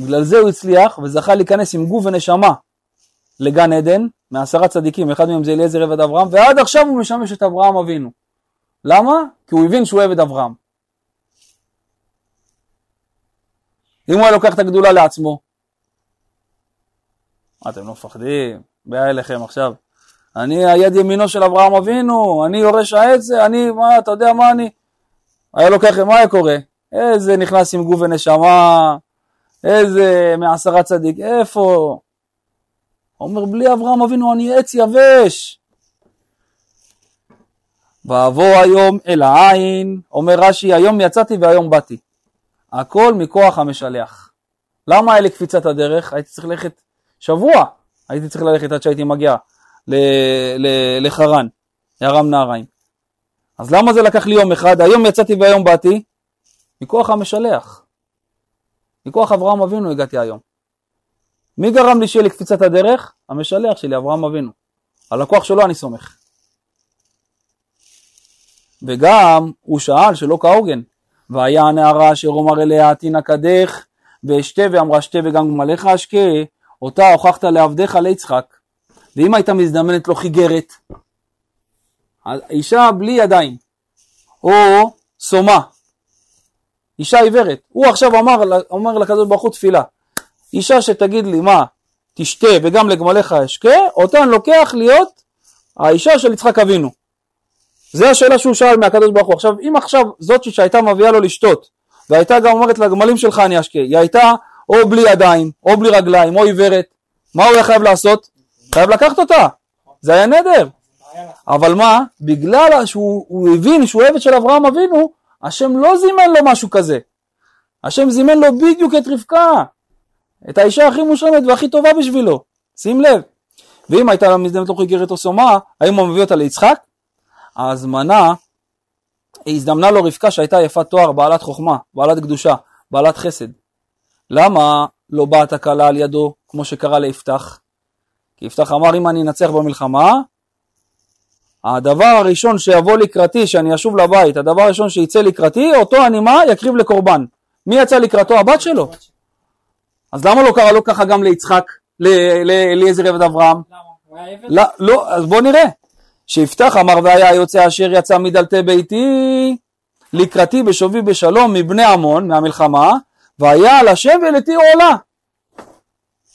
בגלל זה הוא הצליח וזכה להיכנס עם גוף ונשמה לגן עדן מעשרה צדיקים, אחד מהם זה אליעזר עבד אברהם, ועד עכשיו הוא משמש את אברהם אבינו. למה? כי הוא הבין שהוא עבד אברהם. אם הוא היה לוקח את הגדולה לעצמו, אתם לא מפחדים? בעיה אליכם עכשיו. אני היד ימינו של אברהם אבינו, אני יורש העץ, אני, מה, אתה יודע מה אני? היה לוקח, מה היה קורה? איזה נכנס עם גוף ונשמה, איזה מעשרה צדיק, איפה? אומר, בלי אברהם אבינו אני עץ יבש. ואבוא היום אל העין, אומר רש"י, היום יצאתי והיום באתי. הכל מכוח המשלח. למה היה לי קפיצת הדרך? הייתי צריך ללכת שבוע, הייתי צריך ללכת עד שהייתי מגיע לחרן, ירם נהריים. אז למה זה לקח לי יום אחד? היום יצאתי והיום באתי? מכוח המשלח. מכוח אברהם אבינו הגעתי היום. מי גרם לי שיהיה לי קפיצת הדרך? המשלח שלי, אברהם אבינו. על הכוח שלו אני סומך. וגם הוא שאל שלא כהוגן. והיה הנערה אשר אומר אליה תינא קדך ואשתה ואמרה שתה וגם גמליך אשקה אותה הוכחת לעבדיך ליצחק. ואם הייתה מזדמנת לו חיגרת, אישה בלי ידיים, או סומה, אישה עיוורת, הוא עכשיו אמר, אומר לקדוש ברוך הוא תפילה, אישה שתגיד לי מה, תשתה וגם לגמליך אשקה, אני לוקח להיות האישה של יצחק אבינו. זה השאלה שהוא שאל מהקדוש ברוך הוא. עכשיו, אם עכשיו זאת שהייתה מביאה לו לשתות, והייתה גם אומרת לגמלים שלך אני אשקה, היא הייתה או בלי ידיים, או בלי רגליים, או עיוורת, מה הוא היה חייב לעשות? חייב לקחת אותה. זה היה נדר. אבל מה? בגלל שהוא הוא הבין שהוא עבד של אברהם אבינו, השם לא זימן לו משהו כזה. השם זימן לו בדיוק את רבקה, את האישה הכי מושלמת והכי טובה בשבילו. שים לב. ואם הייתה לה מזדמנת לו חיגרת או סומה, האם הוא מביא אותה ליצחק? ההזמנה, הזדמנה לו רבקה שהייתה יפת תואר, בעלת חוכמה, בעלת קדושה, בעלת חסד. למה לא באה התקלה על ידו, כמו שקרה ליפתח? כי יפתח אמר, אם אני אנצח במלחמה, הדבר הראשון שיבוא לקראתי, שאני אשוב לבית, הדבר הראשון שיצא לקראתי, אותו אני מה? יקריב לקורבן. מי יצא לקראתו? הבת שלו. אז למה לא קרה לו ככה גם ליצחק, לאליעזר עבד אברהם? למה? לא, לא, אז בוא נראה. שיפתח אמר והיה היוצא אשר יצא מדלתי ביתי לקראתי בשובי בשלום מבני עמון מהמלחמה והיה על השם ולתי עולה.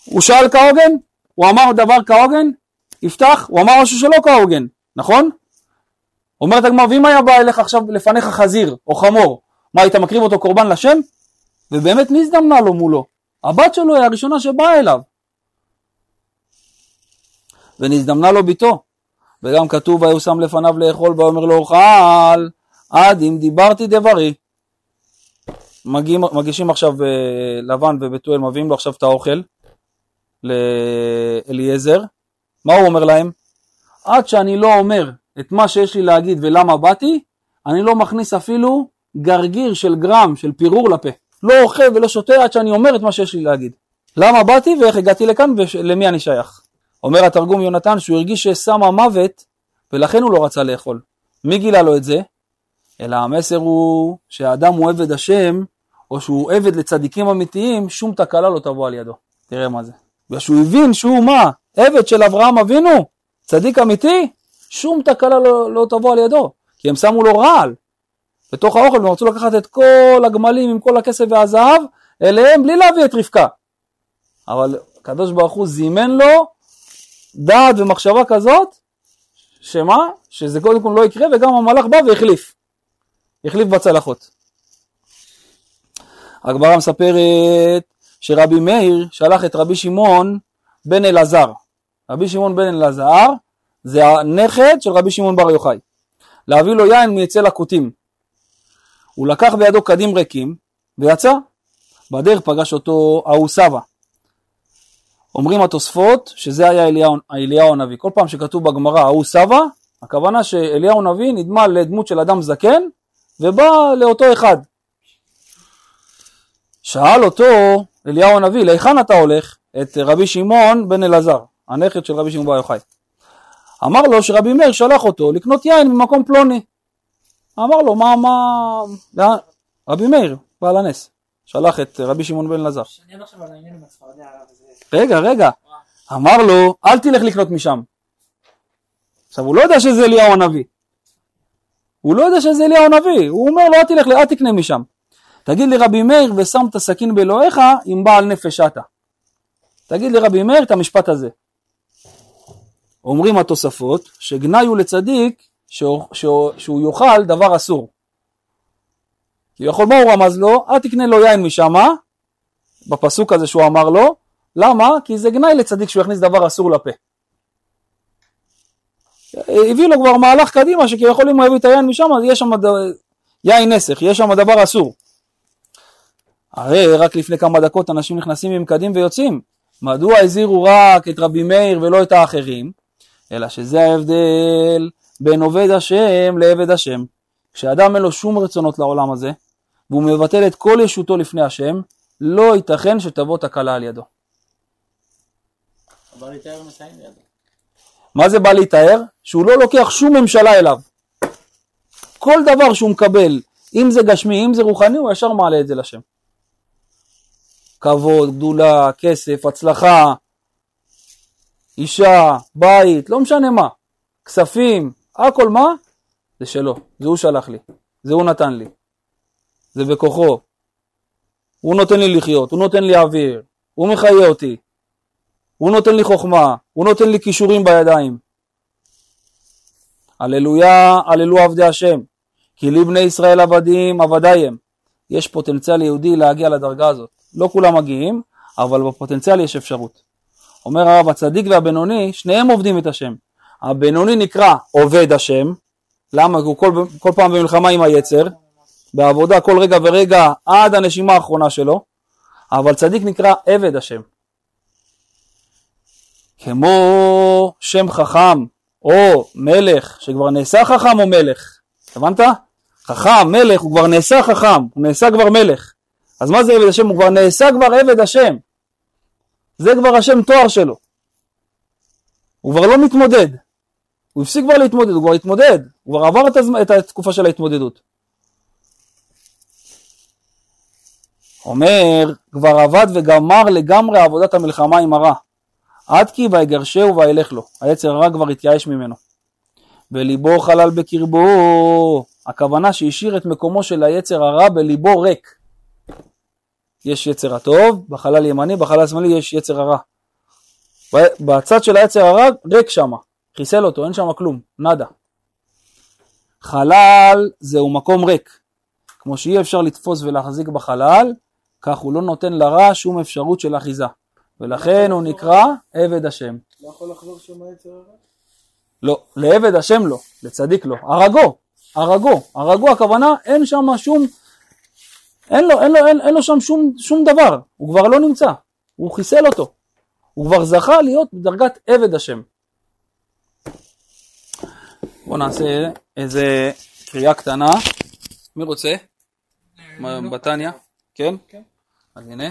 הוא שאל כהוגן? הוא אמר דבר כהוגן? יפתח, הוא אמר משהו שלא כהוגן, נכון? אומרת הגמרא, ואם היה בא אליך עכשיו לפניך חזיר או חמור, מה היית מקריב אותו קורבן לשם? ובאמת מי הזדמנה לו מולו? הבת שלו היא הראשונה שבאה אליו. ונזדמנה לו ביתו. וגם כתוב, והיו שם לפניו לאכול, ויאמר לו אוכל, עד אם דיברתי דברי. מגישים עכשיו אה, לבן ובתואל, מביאים לו עכשיו את האוכל לאליעזר. מה הוא אומר להם? עד שאני לא אומר את מה שיש לי להגיד ולמה באתי, אני לא מכניס אפילו גרגיר של גרם של פירור לפה. לא אוכל ולא שותה עד שאני אומר את מה שיש לי להגיד. למה באתי ואיך הגעתי לכאן ולמי אני שייך. אומר התרגום יונתן שהוא הרגיש ששם המוות ולכן הוא לא רצה לאכול. מי גילה לו את זה? אלא המסר הוא שהאדם הוא עבד השם או שהוא עבד לצדיקים אמיתיים, שום תקלה לא תבוא על ידו. תראה מה זה. ושהוא הבין שהוא מה? עבד של אברהם אבינו? צדיק אמיתי? שום תקלה לא, לא תבוא על ידו. כי הם שמו לו רעל בתוך האוכל והם רצו לקחת את כל הגמלים עם כל הכסף והזהב אליהם בלי להביא את רבקה. אבל הקדוש ברוך הוא זימן לו דעת ומחשבה כזאת, שמה? שזה קודם כל לא יקרה וגם המלאך בא והחליף. החליף בצלחות. הגמרא מספרת שרבי מאיר שלח את רבי שמעון בן אלעזר. רבי שמעון בן אלעזר זה הנכד של רבי שמעון בר יוחאי. להביא לו יין מאצל הכותים. הוא לקח בידו קדים ריקים ויצא. בדרך פגש אותו ההוא סבא. אומרים התוספות שזה היה אליהו, אליהו הנביא. כל פעם שכתוב בגמרא ההוא סבא, הכוונה שאליהו הנביא נדמה לדמות של אדם זקן ובא לאותו אחד. שאל אותו אליהו הנביא, להיכן אתה הולך? את רבי שמעון בן אלעזר, הנכד של רבי שמעון בר יוחאי. אמר לו שרבי מאיר שלח אותו לקנות יין ממקום פלוני. אמר לו, מה, מה, לאן? רבי מאיר, בעל הנס, שלח את רבי שמעון בן אלעזר. רגע, רגע, אמר לו, אל תלך לקנות משם. עכשיו, הוא לא יודע שזה אליהו הנביא. הוא לא יודע שזה אליהו הנביא, הוא אומר לו, אל תלך, אל תקנה משם. תגיד לרבי מאיר, ושם את הסכין באלוהיך, אם בעל נפש אתה. תגיד לרבי מאיר את המשפט הזה. אומרים התוספות, שגנאי הוא לצדיק שהוא, שהוא, שהוא יאכל דבר אסור. כביכול מה הוא רמז לו? אל תקנה לו יין משם, בפסוק הזה שהוא אמר לו, למה? כי זה גנאי לצדיק שהוא יכניס דבר אסור לפה. הביא לו כבר מהלך קדימה שכביכול אם הוא יביא את היין משם אז יש שם. יין נסך, יש שם דבר אסור. הרי רק לפני כמה דקות אנשים נכנסים עם קדים ויוצאים. מדוע הזהירו רק את רבי מאיר ולא את האחרים? אלא שזה ההבדל בין עובד השם לעבד השם. כשאדם אין לו שום רצונות לעולם הזה, והוא מבטל את כל ישותו לפני השם, לא ייתכן שתבוא תקלה על ידו. מה זה בא להתאר? שהוא לא לוקח שום ממשלה אליו. כל דבר שהוא מקבל, אם זה גשמי, אם זה רוחני, הוא ישר מעלה את זה לשם. כבוד, גדולה, כסף, הצלחה, אישה, בית, לא משנה מה, כספים, הכל מה? זה שלו, זה הוא שלח לי, זה הוא נתן לי, זה בכוחו, הוא נותן לי לחיות, הוא נותן לי אוויר, הוא מחיה אותי, הוא נותן לי חוכמה, הוא נותן לי כישורים בידיים. הללויה, הללו עבדי השם, כי לבני ישראל עבדים, עבדי הם. יש פוטנציאל יהודי להגיע לדרגה הזאת. לא כולם מגיעים, אבל בפוטנציאל יש אפשרות. אומר הרב, הצדיק והבינוני, שניהם עובדים את השם. הבינוני נקרא עובד השם, למה? הוא כל, כל פעם במלחמה עם היצר, בעבודה כל רגע ורגע עד הנשימה האחרונה שלו, אבל צדיק נקרא עבד השם. כמו שם חכם או מלך שכבר נעשה חכם או מלך, הבנת? חכם, מלך, הוא כבר נעשה חכם, הוא נעשה כבר מלך. אז מה זה עבד השם? הוא כבר נעשה כבר עבד השם. זה כבר השם תואר שלו. הוא כבר לא מתמודד. הוא הפסיק כבר להתמודד, הוא כבר התמודד. הוא כבר עבר את, הזמ... את התקופה של ההתמודדות. אומר, כבר עבד וגמר לגמרי עבודת המלחמה עם הרע. עד כי ויגרשהו וילך לו. היצר הרע כבר התייאש ממנו. וליבו חלל בקרבו. הכוונה שהשאיר את מקומו של היצר הרע בליבו ריק. יש יצר הטוב, בחלל ימני, בחלל שמאלי יש יצר הרע. בצד של היצר הרע ריק שמה, חיסל אותו, אין שם כלום, נאדה. חלל זהו מקום ריק. כמו שאי אפשר לתפוס ולהחזיק בחלל, כך הוא לא נותן לרע שום אפשרות של אחיזה. ולכן הוא נקרא עבד השם. לא יכול לחזור שם היצר הרע? לא, לעבד השם לא, לצדיק לא. הרגו, הרגו, הרגו הכוונה אין שם שום, אין לו, אין לו, אין, אין לו שם שום, שום דבר, הוא כבר לא נמצא, הוא חיסל אותו, הוא כבר זכה להיות בדרגת עבד השם. בואו נעשה איזה קריאה קטנה, מי רוצה? מה, בתניא? כן? כן. אז הנה,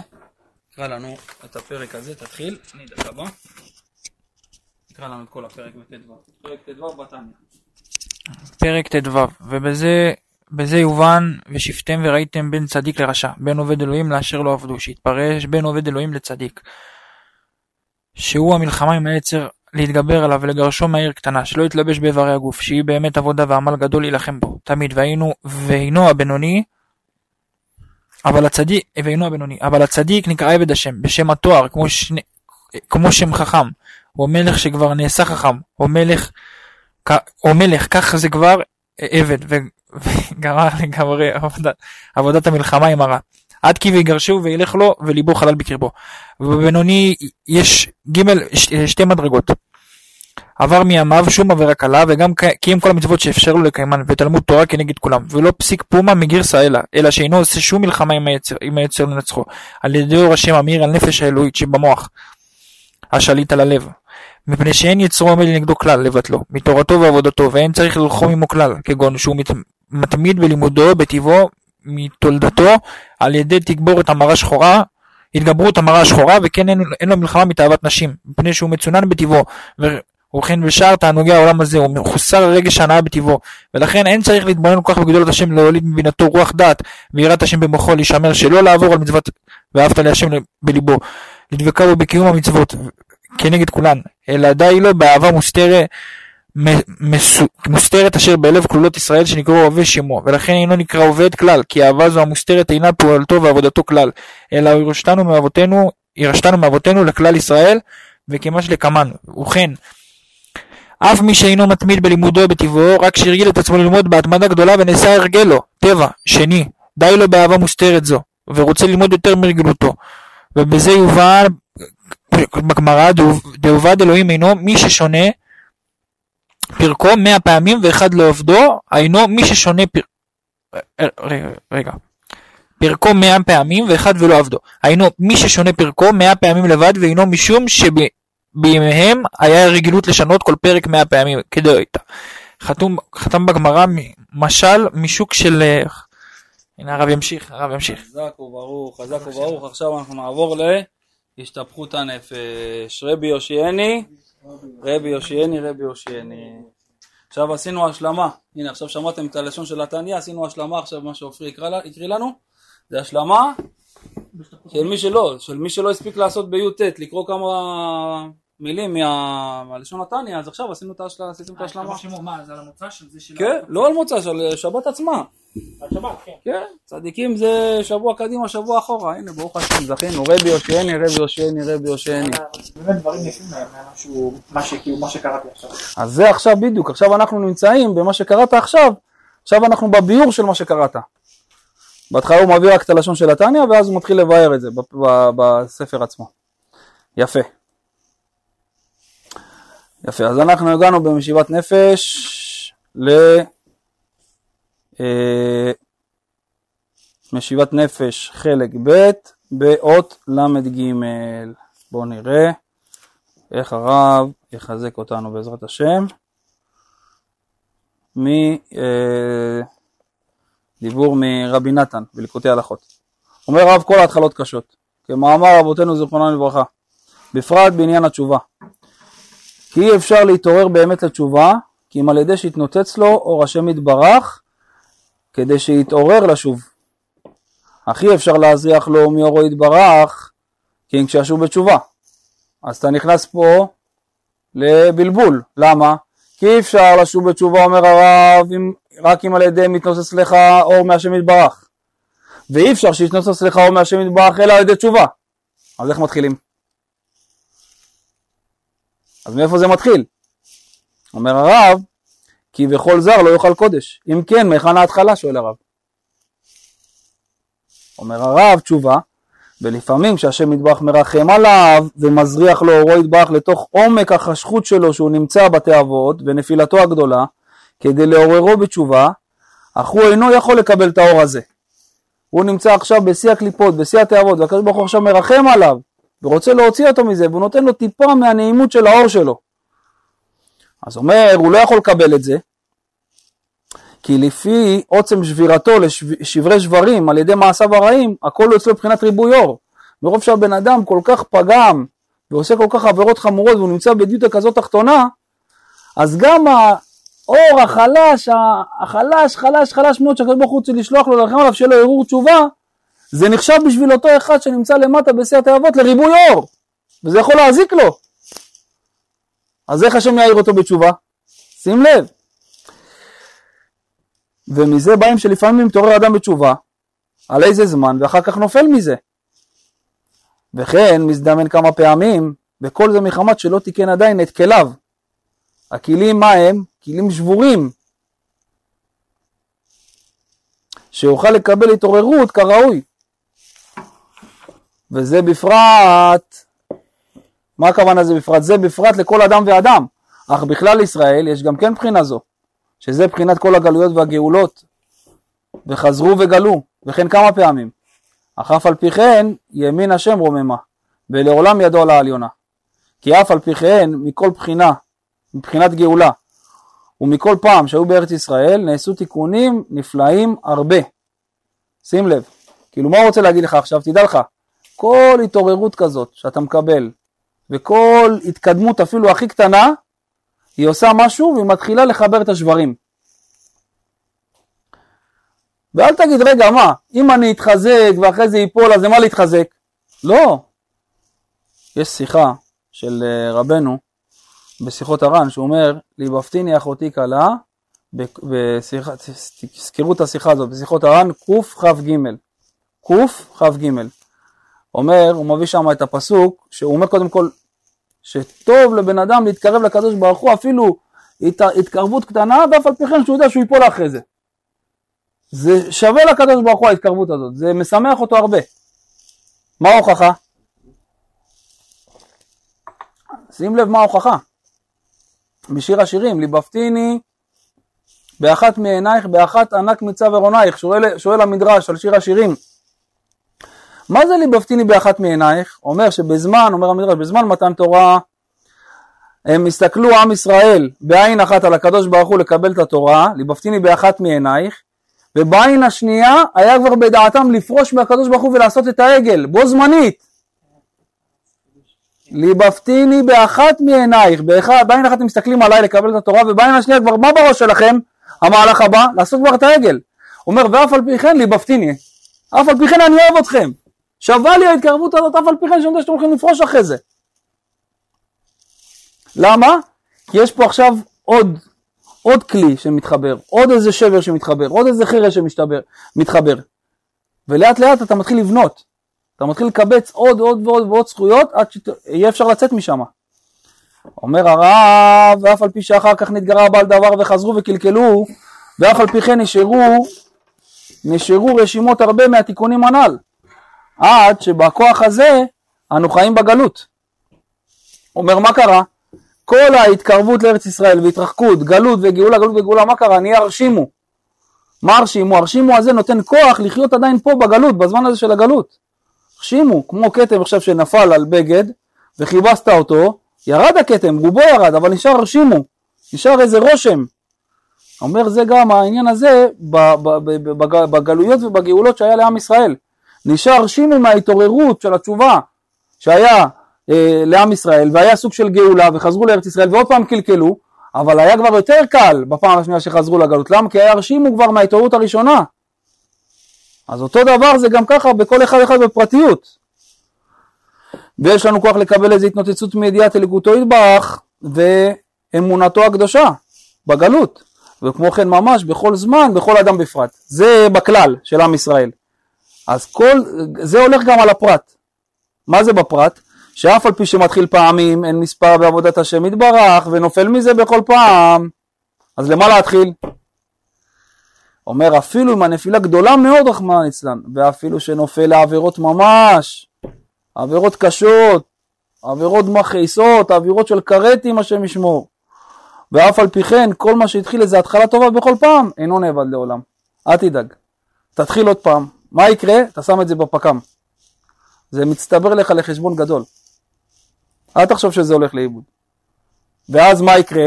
תקרא לנו את הפרק הזה, תתחיל, אני דקה בא. תקרא לנו את כל הפרק בט"ו. פרק ט"ו בתניא. פרק ט"ו, ובזה בזה יובן ושפטם וראיתם בין צדיק לרשע, בין עובד אלוהים לאשר לא עבדו, שהתפרש בין עובד אלוהים לצדיק. שהוא המלחמה עם היצר להתגבר עליו ולגרשו מהעיר קטנה, שלא יתלבש באיברי הגוף, שהיא באמת עבודה ועמל גדול להילחם בו, תמיד, והיינו, והינו הבינוני, אבל הצדיק, והינו הבינוני, אבל הצדיק נקרא עבד השם, בשם התואר, כמו, שני, כמו שם חכם, או מלך שכבר נעשה חכם, או מלך, או מלך, כך זה כבר עבד, וגמר לגמרי עבודת, עבודת המלחמה עם הרע. עד כי ויגרשו וילך לו וליבו חלל בקרבו. ובבינוני יש ג' ש- שתי מדרגות. עבר מימיו שום עבירה קלה וגם קיים כל המצוות שאפשר לו לקיימן ותלמוד תורה כנגד כולם ולא פסיק פומה מגרסה אלא אלא שאינו עושה שום מלחמה עם היצר, עם היצר לנצחו על ידי אור השם המאיר על נפש האלוהית שבמוח השליט על הלב מפני שאין יצרו עומד לנגדו כלל לבטלו מתורתו ועבודתו ואין צריך ללחום עמו כלל כגון שהוא מת, מתמיד בלימודו בטבעו מתולדתו על ידי תגבורת המרה שחורה התגברות המרה השחורה וכן אין, אין לו מלחמה מתאוות נשים מפני שהוא מצונן בטבעו ו- ובכן בשאר תענוגי העולם הזה הוא מחוסר רגש הנאה בטבעו ולכן אין צריך להתבונן כל כך בגדולת השם להוליד מבינתו רוח דעת ויראת השם במוחו להישמר שלא לעבור על מצוות ואהבת להשם בליבו. לדבקה בו בקיום המצוות כנגד כולן. אלא די לו באהבה מוסתרת מוסתרת אשר בלב כלולות ישראל שנקראו אוהבי שמו ולכן אינו נקרא עובד כלל כי אהבה זו המוסתרת אינה פעולתו ועבודתו כלל אלא ירשתנו מאבותינו ירשתנו מאבותינו לכלל ישראל וכמה שלקמן וכן אף מי שאינו מתמיד בלימודו בטבעו, רק שהרגיל את עצמו ללמוד בהתמדה גדולה ונעשה הרגלו, טבע, שני, די לו באהבה מוסתרת זו, ורוצה ללמוד יותר מרגלותו. ובזה יובן בגמרא, דאובד אלוהים אינו מי ששונה פרקו מאה פעמים ואחד לא עובדו, היינו מי ששונה פר... רגע, רגע. פרקו מאה פעמים ואחד ולא עבדו. היינו מי ששונה פרקו מאה פעמים לבד והינו משום שב... בימיהם היה רגילות לשנות כל פרק מאה פעמים כדאיתא. חתום, חתם בגמרא משל משוק של... אה, הנה הרב ימשיך, הרב ימשיך. חזק וברוך, חזק וברוך. עכשיו אנחנו נעבור להשתפכות הנפש. רבי יושיעני, רבי יושיעני, רבי יושיעני. עכשיו עשינו השלמה. הנה, עכשיו שמעתם את הלשון של התניא, עשינו השלמה עכשיו, מה שעופרי הקריא לנו. זה השלמה של מי שלא, של מי שלא הספיק לעשות בי"ט, לקרוא כמה מילים מה- מהלשון התניא, אז עכשיו עשינו את ההשלמה. עשיתם את ההשלמה. מה, זה על המוצא של זה של... כן, לא על מוצא, של שבת עצמה. על שבת, כן. כן, צדיקים זה שבוע קדימה, שבוע אחורה, הנה ברוך השם, זכינו, רבי יושעני, רבי יושעני, רבי יושעני. באמת דברים יפים ממשהו, מה שכאילו, מה שקראתי עכשיו. אז זה עכשיו בדיוק, עכשיו אנחנו נמצאים במה שקראת עכשיו, עכשיו אנחנו בביאור של מה שקראת. בהתחלה הוא מביא רק את הלשון של התניא, ואז הוא מתחיל לבאר את זה בספר עצמו. יפה. יפה, אז אנחנו הגענו במשיבת נפש ל... אה, משיבת נפש חלק ב' באות ל"ג. בואו נראה איך הרב יחזק אותנו בעזרת השם מדיבור מרבי נתן בליקוטי הלכות. אומר הרב כל ההתחלות קשות, כמאמר אבותינו זיכרונם לברכה, בפרט בעניין התשובה. כי אי אפשר להתעורר באמת לתשובה, כי אם על ידי שיתנוצץ לו אור השם יתברך, כדי שיתעורר לשוב. אך אי אפשר להזריח לו מאורו יתברך, כי אם כשישוב בתשובה. אז אתה נכנס פה לבלבול, למה? כי אי אפשר לשוב בתשובה, אומר הרב, אם, רק אם על ידי מתנוסס לך אור מהשם יתברך. ואי אפשר שיתנוסס לך אור מהשם יתברך אלא על ידי תשובה. אז איך מתחילים? אז מאיפה זה מתחיל? אומר הרב, כי וכל זר לא יאכל קודש. אם כן, מהיכן ההתחלה? שואל הרב. אומר הרב, תשובה, ולפעמים כשהשם יתברך מרחם עליו ומזריח לו אורו יתברך לתוך עומק החשכות שלו שהוא נמצא בתאוות ונפילתו הגדולה, כדי לעוררו בתשובה, אך הוא אינו יכול לקבל את האור הזה. הוא נמצא עכשיו בשיא הקליפות, בשיא התאוות, והקדוש ברוך הוא עכשיו מרחם עליו, ורוצה להוציא אותו מזה, והוא נותן לו טיפה מהנעימות של האור שלו. אז אומר, הוא לא יכול לקבל את זה, כי לפי עוצם שבירתו לשברי שברים על ידי מעשיו הרעים, הכל הוא אצלו מבחינת ריבוי אור. מרוב שהבן אדם כל כך פגם ועושה כל כך עבירות חמורות והוא נמצא בדיוטה כזאת תחתונה, אז גם האור החלש, החלש, חלש, חלש מאוד שהקדוש ברוך הוא רוצה לשלוח לו לרחם עליו שיהיה לו ערעור תשובה, זה נחשב בשביל אותו אחד שנמצא למטה בשיא התאוות לריבוי אור, וזה יכול להזיק לו. אז איך השם יעיר אותו בתשובה? שים לב. ומזה באים שלפעמים מתעורר אדם בתשובה, על איזה זמן, ואחר כך נופל מזה. וכן מזדמן כמה פעמים, וכל זה מחמת שלא תיקן עדיין את כליו. הכלים מה הם? כלים שבורים. שיוכל לקבל התעוררות כראוי. וזה בפרט, מה הכוונה זה בפרט? זה בפרט לכל אדם ואדם, אך בכלל ישראל יש גם כן בחינה זו. שזה בחינת כל הגלויות והגאולות, וחזרו וגלו, וכן כמה פעמים. אך אף על פי כן ימין השם רוממה, ולעולם ידו על העליונה. כי אף על פי כן מכל בחינה, מבחינת גאולה, ומכל פעם שהיו בארץ ישראל נעשו תיקונים נפלאים הרבה. שים לב, כאילו מה הוא רוצה להגיד לך עכשיו? תדע לך, כל התעוררות כזאת שאתה מקבל, וכל התקדמות אפילו הכי קטנה, היא עושה משהו והיא מתחילה לחבר את השברים. ואל תגיד, רגע, מה, אם אני אתחזק ואחרי זה ייפול, אז למה להתחזק? לא. יש שיחה של אה, רבנו בשיחות הר"ן, שהוא אומר, ליבפתיני אחותי כלה, תזכרו את השיחה הזאת, בשיחות הר"ן קכ"ג, קכ"ג. אומר, הוא מביא שם את הפסוק, שהוא אומר קודם כל, שטוב לבן אדם להתקרב לקדוש ברוך הוא אפילו הת, התקרבות קטנה ואף על פי כן שהוא יודע שהוא ייפול אחרי זה. זה שווה לקדוש ברוך הוא ההתקרבות הזאת, זה משמח אותו הרבה. מה ההוכחה? שים לב מה ההוכחה. בשיר השירים, ליבפתיני באחת מעינייך, באחת ענק מצב עירונייך, שואל, שואל המדרש על שיר השירים. מה זה ליבבתיני באחת מעינייך? אומר שבזמן, אומר המדרש, בזמן מתן תורה הם הסתכלו עם ישראל בעין אחת על הקדוש ברוך הוא לקבל את התורה, ליבבתיני באחת מעינייך, ובעין השנייה היה כבר בדעתם לפרוש מהקדוש ברוך הוא ולעשות את העגל, בו זמנית. ליבבתיני באחת מעינייך, באחד, בעין אחת הם מסתכלים עליי לקבל את התורה, ובעין השנייה כבר מה בראש שלכם? המהלך הבא? לעשות כבר את העגל. אומר, ואף על פי כן ליבבתיני, אף על פי כן אני אוהב אתכם. שווה לי ההתקרבות הזאת אף על פי כן שאני יודע שאתם הולכים לפרוש אחרי זה. למה? כי יש פה עכשיו עוד, עוד כלי שמתחבר, עוד איזה שבר שמתחבר, עוד איזה חרש שמתחבר. ולאט לאט אתה מתחיל לבנות, אתה מתחיל לקבץ עוד עוד ועוד ועוד זכויות עד שיהיה אפשר לצאת משם. אומר הרב, ואף על פי שאחר כך נתגרה בעל דבר וחזרו וקלקלו, ואף על פי כן נשארו, נשארו רשימות הרבה מהתיקונים הנ"ל. עד שבכוח הזה אנו חיים בגלות. אומר מה קרה? כל ההתקרבות לארץ ישראל והתרחקות, גלות וגאולה, גלות וגאולה, מה קרה? נהיה הרשימו. מה הרשימו? הרשימו הזה נותן כוח לחיות עדיין פה בגלות, בזמן הזה של הגלות. הרשימו, כמו כתם עכשיו שנפל על בגד וכיבסת אותו, ירד הכתם, רובו ירד, אבל נשאר הרשימו, נשאר איזה רושם. אומר זה גם העניין הזה בגלויות ובגאולות שהיה לעם ישראל. נשאר שימי מההתעוררות של התשובה שהיה אה, לעם ישראל והיה סוג של גאולה וחזרו לארץ ישראל ועוד פעם קלקלו אבל היה כבר יותר קל בפעם השנייה שחזרו לגלות. למה? כי היה הרשימו כבר מההתעוררות הראשונה. אז אותו דבר זה גם ככה בכל אחד אחד בפרטיות. ויש לנו כוח לקבל איזו התנוצצות מידיעת אליקותו ידבח ואמונתו הקדושה בגלות. וכמו כן ממש בכל זמן בכל אדם בפרט. זה בכלל של עם ישראל אז כל, זה הולך גם על הפרט. מה זה בפרט? שאף על פי שמתחיל פעמים אין מספר בעבודת השם יתברך ונופל מזה בכל פעם, אז למה להתחיל? אומר אפילו אם הנפילה גדולה מאוד רחמנא ליצלן, ואפילו שנופל לעבירות ממש, עבירות קשות, עבירות מכעיסות, עבירות של כרתים השם ישמור. ואף על פי כן כל מה שהתחיל איזה התחלה טובה בכל פעם אינו נאבד לעולם. אל תדאג. תתחיל עוד פעם. מה יקרה? אתה שם את זה בפק"ם. זה מצטבר לך לחשבון גדול. אל תחשוב שזה הולך לאיבוד. ואז מה יקרה?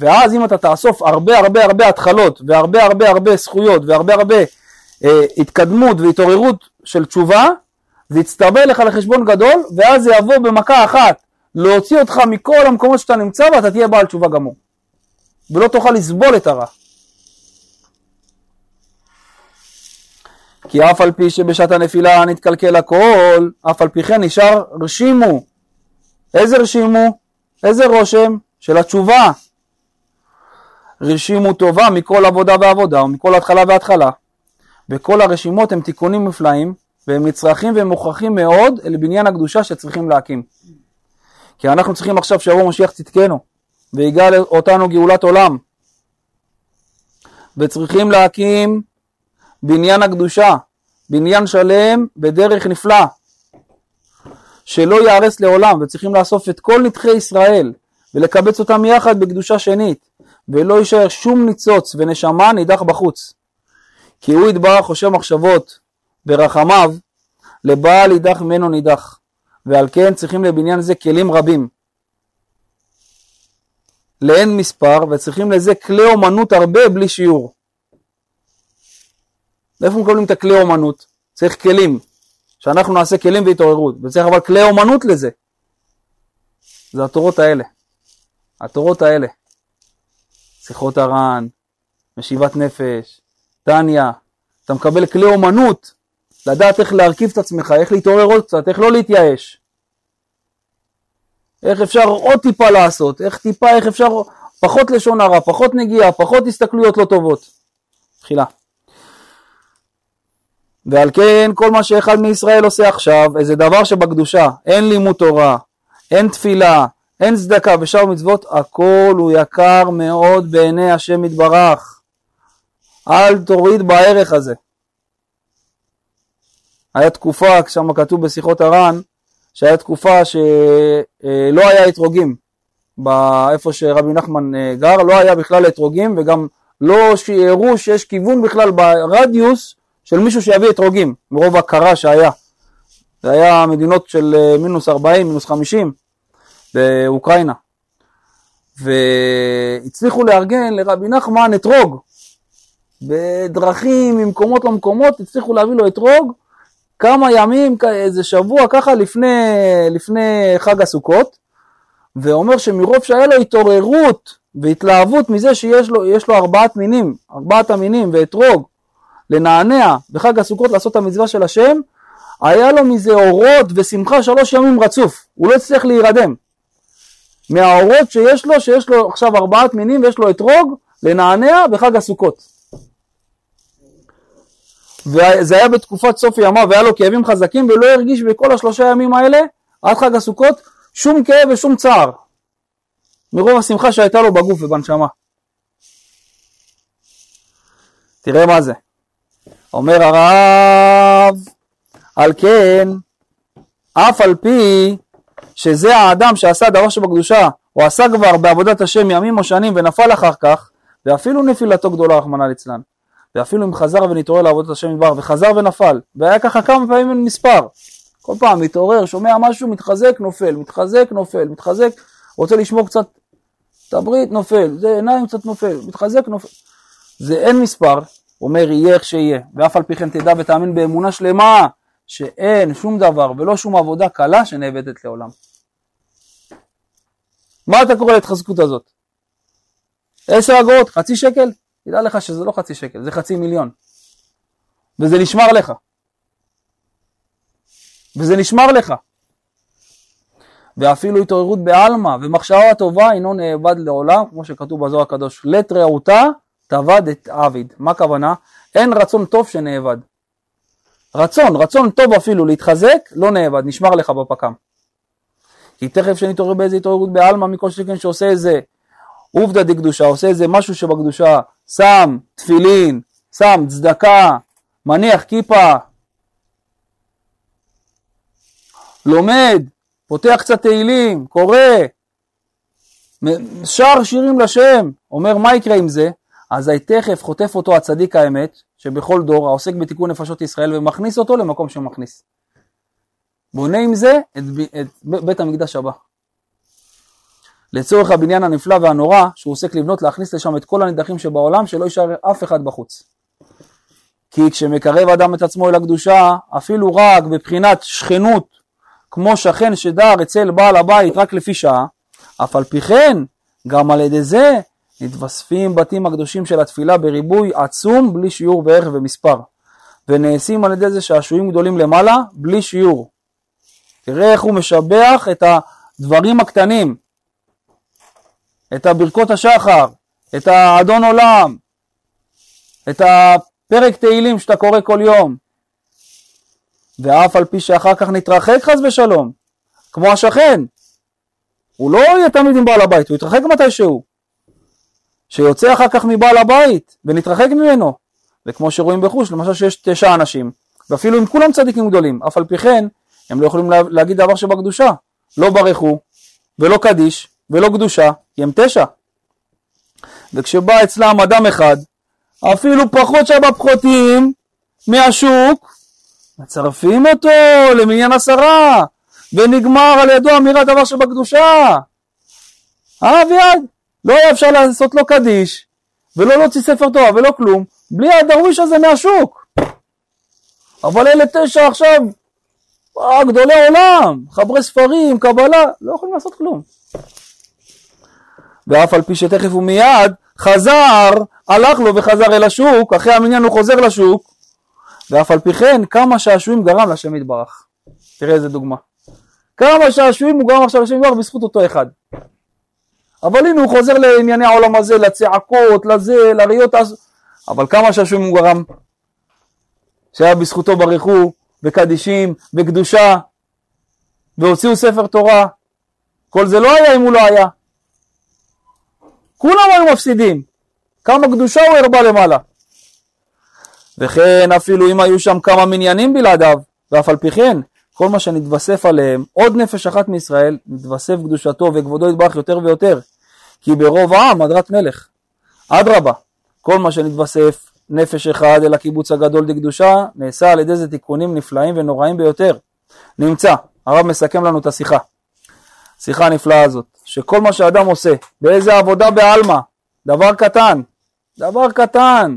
ואז אם אתה תאסוף הרבה הרבה הרבה התחלות והרבה הרבה הרבה זכויות והרבה הרבה אה, התקדמות והתעוררות של תשובה, זה יצטבר לך לחשבון גדול ואז זה יבוא במכה אחת להוציא אותך מכל המקומות שאתה נמצא ואתה תהיה בעל תשובה גמור. ולא תוכל לסבול את הרע. כי אף על פי שבשעת הנפילה נתקלקל הכל, אף על פי כן נשאר רשימו. איזה רשימו? איזה רושם? של התשובה. רשימו טובה מכל עבודה ועבודה ומכל התחלה והתחלה. וכל הרשימות הם תיקונים נפלאים והם נצרכים והם מוכרחים מאוד אל בניין הקדושה שצריכים להקים. כי אנחנו צריכים עכשיו שיבוא משיח צדקנו ויגאל אותנו גאולת עולם. וצריכים להקים בניין הקדושה, בניין שלם בדרך נפלא, שלא ייהרס לעולם, וצריכים לאסוף את כל נדחי ישראל ולקבץ אותם יחד בקדושה שנית, ולא יישאר שום ניצוץ ונשמה נידח בחוץ. כי הוא יתברך חושב מחשבות ברחמיו, לבעל יידח ממנו נידח, ועל כן צריכים לבניין זה כלים רבים. לאין מספר, וצריכים לזה כלי אומנות הרבה בלי שיעור. מאיפה מקבלים את הכלי אומנות? צריך כלים, שאנחנו נעשה כלים והתעוררות, וצריך אבל כלי אומנות לזה. זה התורות האלה. התורות האלה. שיחות הר"ן, משיבת נפש, טניה, אתה מקבל כלי אומנות, לדעת איך להרכיב את עצמך, איך להתעורר עוד קצת, איך לא להתייאש. איך אפשר עוד טיפה לעשות, איך טיפה, איך אפשר פחות לשון הרע, פחות נגיעה, פחות הסתכלויות לא טובות. תחילה. ועל כן כל מה שאחד מישראל עושה עכשיו, איזה דבר שבקדושה, אין לימוד תורה, אין תפילה, אין צדקה ושאר מצוות, הכל הוא יקר מאוד בעיני השם יתברך. אל תוריד בערך הזה. היה תקופה, שם כתוב בשיחות הר"ן, שהיה תקופה שלא היה אתרוגים, איפה שרבי נחמן אה, גר, לא היה בכלל אתרוגים וגם לא שיערו שיש כיוון בכלל ברדיוס של מישהו שיביא אתרוגים, מרוב הקרה שהיה. זה היה מדינות של אה, מינוס 40, מינוס 50 באוקראינה. והצליחו לארגן לרבי נחמן אתרוג. בדרכים, ממקומות למקומות, הצליחו להביא לו אתרוג כמה ימים, איזה שבוע ככה לפני, לפני חג הסוכות, ואומר שמרוב שהיה לו התעוררות והתלהבות מזה שיש לו, לו ארבעת מינים, ארבעת המינים ואתרוג, לנענע בחג הסוכות לעשות את המצווה של השם, היה לו מזה אורות ושמחה שלוש ימים רצוף, הוא לא הצליח להירדם. מהאורות שיש לו, שיש לו עכשיו ארבעת מינים ויש לו אתרוג, לנענע בחג הסוכות. וזה היה בתקופת סוף ימיו והיה לו כאבים חזקים ולא הרגיש בכל השלושה ימים האלה עד חג הסוכות שום כאב ושום צער מרוב השמחה שהייתה לו בגוף ובנשמה. תראה מה זה. אומר הרב, על כן, אף על פי שזה האדם שעשה דבר שבקדושה, או עשה כבר בעבודת השם ימים או שנים ונפל אחר כך, ואפילו נפילתו גדולה רחמנא ליצלן. ואפילו אם חזר ונתעורר לעבודת השם מדבר, וחזר ונפל, והיה ככה כמה פעמים עם מספר. כל פעם מתעורר, שומע משהו, מתחזק, נופל, מתחזק, נופל, מתחזק, רוצה לשמור קצת את הברית, נופל, זה עיניים קצת נופל, מתחזק, נופל. זה אין מספר, אומר יהיה איך שיהיה, ואף על פי כן תדע ותאמין באמונה שלמה שאין שום דבר ולא שום עבודה קלה שנאבדת לעולם. מה אתה קורא להתחזקות הזאת? עשר אגורות, חצי שקל? תדע לך שזה לא חצי שקל, זה חצי מיליון. וזה נשמר לך. וזה נשמר לך. ואפילו התעוררות בעלמא ומחשבה טובה אינו נאבד לעולם, כמו שכתוב בזוהר הקדוש, לית רעותה תאבד את עביד. מה הכוונה? אין רצון טוב שנאבד. רצון, רצון טוב אפילו להתחזק, לא נאבד, נשמר לך בפק"ם. כי תכף שנתעורר באיזה התעוררות בעלמא מכל שכן שעושה איזה עובדא דקדושה, עושה איזה משהו שבקדושה, שם תפילין, שם צדקה, מניח כיפה, לומד, פותח קצת תהילים, קורא, שר שירים לשם, אומר מה יקרה עם זה? אזי תכף חוטף אותו הצדיק האמת, שבכל דור העוסק בתיקון נפשות ישראל ומכניס אותו למקום שמכניס. בונה עם זה את, ב- את ב- בית המקדש הבא. לצורך הבניין הנפלא והנורא שהוא עוסק לבנות, להכניס לשם את כל הנידחים שבעולם, שלא יישאר אף אחד בחוץ. כי כשמקרב אדם את עצמו אל הקדושה, אפילו רק בבחינת שכנות, כמו שכן שדר אצל בעל הבית רק לפי שעה, אף על פי כן, גם על ידי זה, מתווספים בתים הקדושים של התפילה בריבוי עצום בלי שיעור בערך ומספר, ונעשים על ידי זה שעשועים גדולים למעלה בלי שיעור. תראה איך הוא משבח את הדברים הקטנים, את הברכות השחר, את האדון עולם, את הפרק תהילים שאתה קורא כל יום, ואף על פי שאחר כך נתרחק חס ושלום, כמו השכן, הוא לא יהיה תמיד עם בעל הבית, הוא יתרחק מתישהו. שיוצא אחר כך מבעל הבית ונתרחק ממנו. וכמו שרואים בחוש, למשל שיש תשע אנשים, ואפילו אם כולם צדיקים גדולים, אף על פי כן, הם לא יכולים לה, להגיד דבר שבקדושה. לא ברכו, ולא קדיש, ולא קדושה, כי הם תשע. וכשבא אצלם אדם אחד, אפילו פחות שבפחותים מהשוק, מצרפים אותו למניין עשרה, ונגמר על ידו אמירת דבר שבקדושה. אה אביעד, לא היה אפשר לעשות לו קדיש, ולא להוציא ספר תורה ולא כלום, בלי הדרוויש הזה מהשוק. אבל אלה תשע עכשיו, אה, גדולי עולם, חברי ספרים, קבלה, לא יכולים לעשות כלום. ואף על פי שתכף ומיד חזר, הלך לו וחזר אל השוק, אחרי המניין הוא חוזר לשוק, ואף על פי כן כמה שעשועים גרם לשם יתברך. תראה איזה דוגמה. כמה שעשועים הוא גרם עכשיו לשם יתברך בזכות אותו אחד. אבל הנה הוא חוזר לענייני העולם הזה, לצעקות, לזה, לראיות, אז... אבל כמה שעשועים הוא גרם? שהיה בזכותו ברכו, וקדישים, וקדושה, והוציאו ספר תורה. כל זה לא היה אם הוא לא היה. כולם היו מפסידים. כמה קדושה הוא הרבה למעלה. וכן אפילו אם היו שם כמה מניינים בלעדיו, ואף על פי כן, כל מה שנתווסף עליהם, עוד נפש אחת מישראל, נתווסף קדושתו וכבודו יתברך יותר ויותר, כי ברוב העם הדרת מלך. אדרבה, כל מה שנתווסף נפש אחד אל הקיבוץ הגדול דקדושה, נעשה על ידי זה תיקונים נפלאים ונוראים ביותר. נמצא, הרב מסכם לנו את השיחה. שיחה הנפלאה הזאת, שכל מה שאדם עושה, באיזה עבודה בעלמא, דבר קטן, דבר קטן,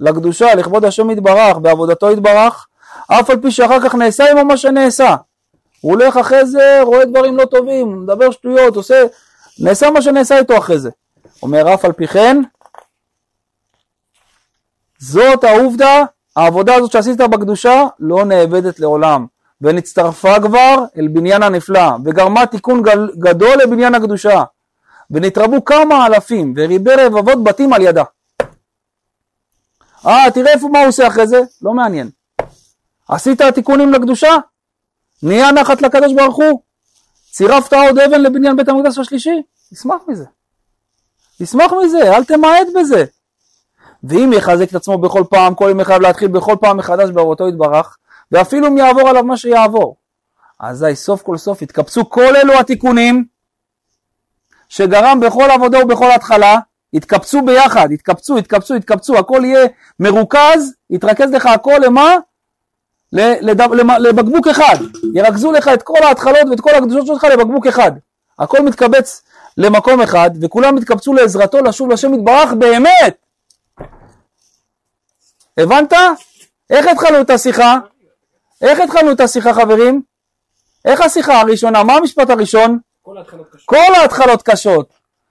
לקדושה, לכבוד השם יתברך, בעבודתו יתברך, אף על פי שאחר כך נעשה עמו מה שנעשה. הוא הולך אחרי זה, רואה דברים לא טובים, מדבר שטויות, עושה, נעשה מה שנעשה איתו אחרי זה. אומר אף על פי כן, זאת העובדה, העבודה הזאת שעשית בקדושה לא נאבדת לעולם, ונצטרפה כבר אל בניין הנפלא, וגרמה תיקון גל, גדול לבניין הקדושה, ונתרבו כמה אלפים, וריבי רבבות בתים על ידה. אה, תראה איפה מה הוא עושה אחרי זה, לא מעניין. עשית תיקונים לקדושה? נהיה נחת לקדוש ברוך הוא? צירפת עוד אבן לבניין בית המקדש השלישי? תשמח מזה. תשמח מזה, אל תמעט בזה. ואם יחזק את עצמו בכל פעם, כל יום חייב להתחיל בכל פעם מחדש בעבודתו יתברך, ואפילו אם יעבור עליו מה שיעבור. אזי סוף כל סוף יתקבצו כל אלו התיקונים שגרם בכל עבודה ובכל התחלה, יתקבצו ביחד, יתקבצו, יתקבצו, יתקבצו, הכל יהיה מרוכז, יתרכז לך הכל למה? לבקבוק אחד, ירכזו לך את כל ההתחלות ואת כל הקדושות שלך לבקבוק אחד. הכל מתקבץ למקום אחד, וכולם יתקבצו לעזרתו לשוב לשם יתברך באמת. הבנת? איך התחלנו את השיחה? איך התחלנו את השיחה חברים? איך השיחה הראשונה? מה המשפט הראשון? כל ההתחלות קשות. כל ההתחלות קשות.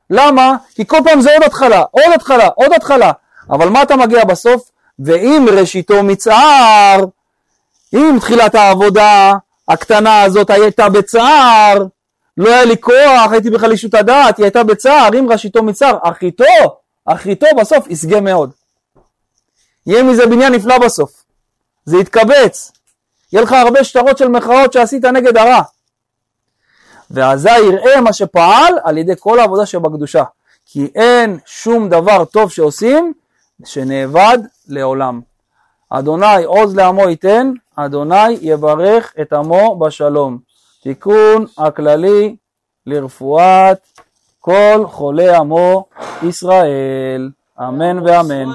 למה? כי כל פעם זה עוד התחלה, עוד התחלה, עוד התחלה. אבל מה אתה מגיע בסוף? ואם ראשיתו מצער, אם תחילת העבודה הקטנה הזאת הייתה בצער, לא היה לי כוח, הייתי בחלישות הדעת, היא הייתה בצער, אם ראשיתו מצער, אחיתו, אחיתו בסוף ישגה מאוד. יהיה מזה בניין נפלא בסוף. זה יתקבץ. יהיה לך הרבה שטרות של מחאות שעשית נגד הרע. ואזי יראה מה שפעל על ידי כל העבודה שבקדושה. כי אין שום דבר טוב שעושים שנאבד לעולם. אדוני עוז לעמו ייתן, אדוני יברך את עמו בשלום. תיקון הכללי לרפואת כל חולי עמו ישראל. אמן ואמן.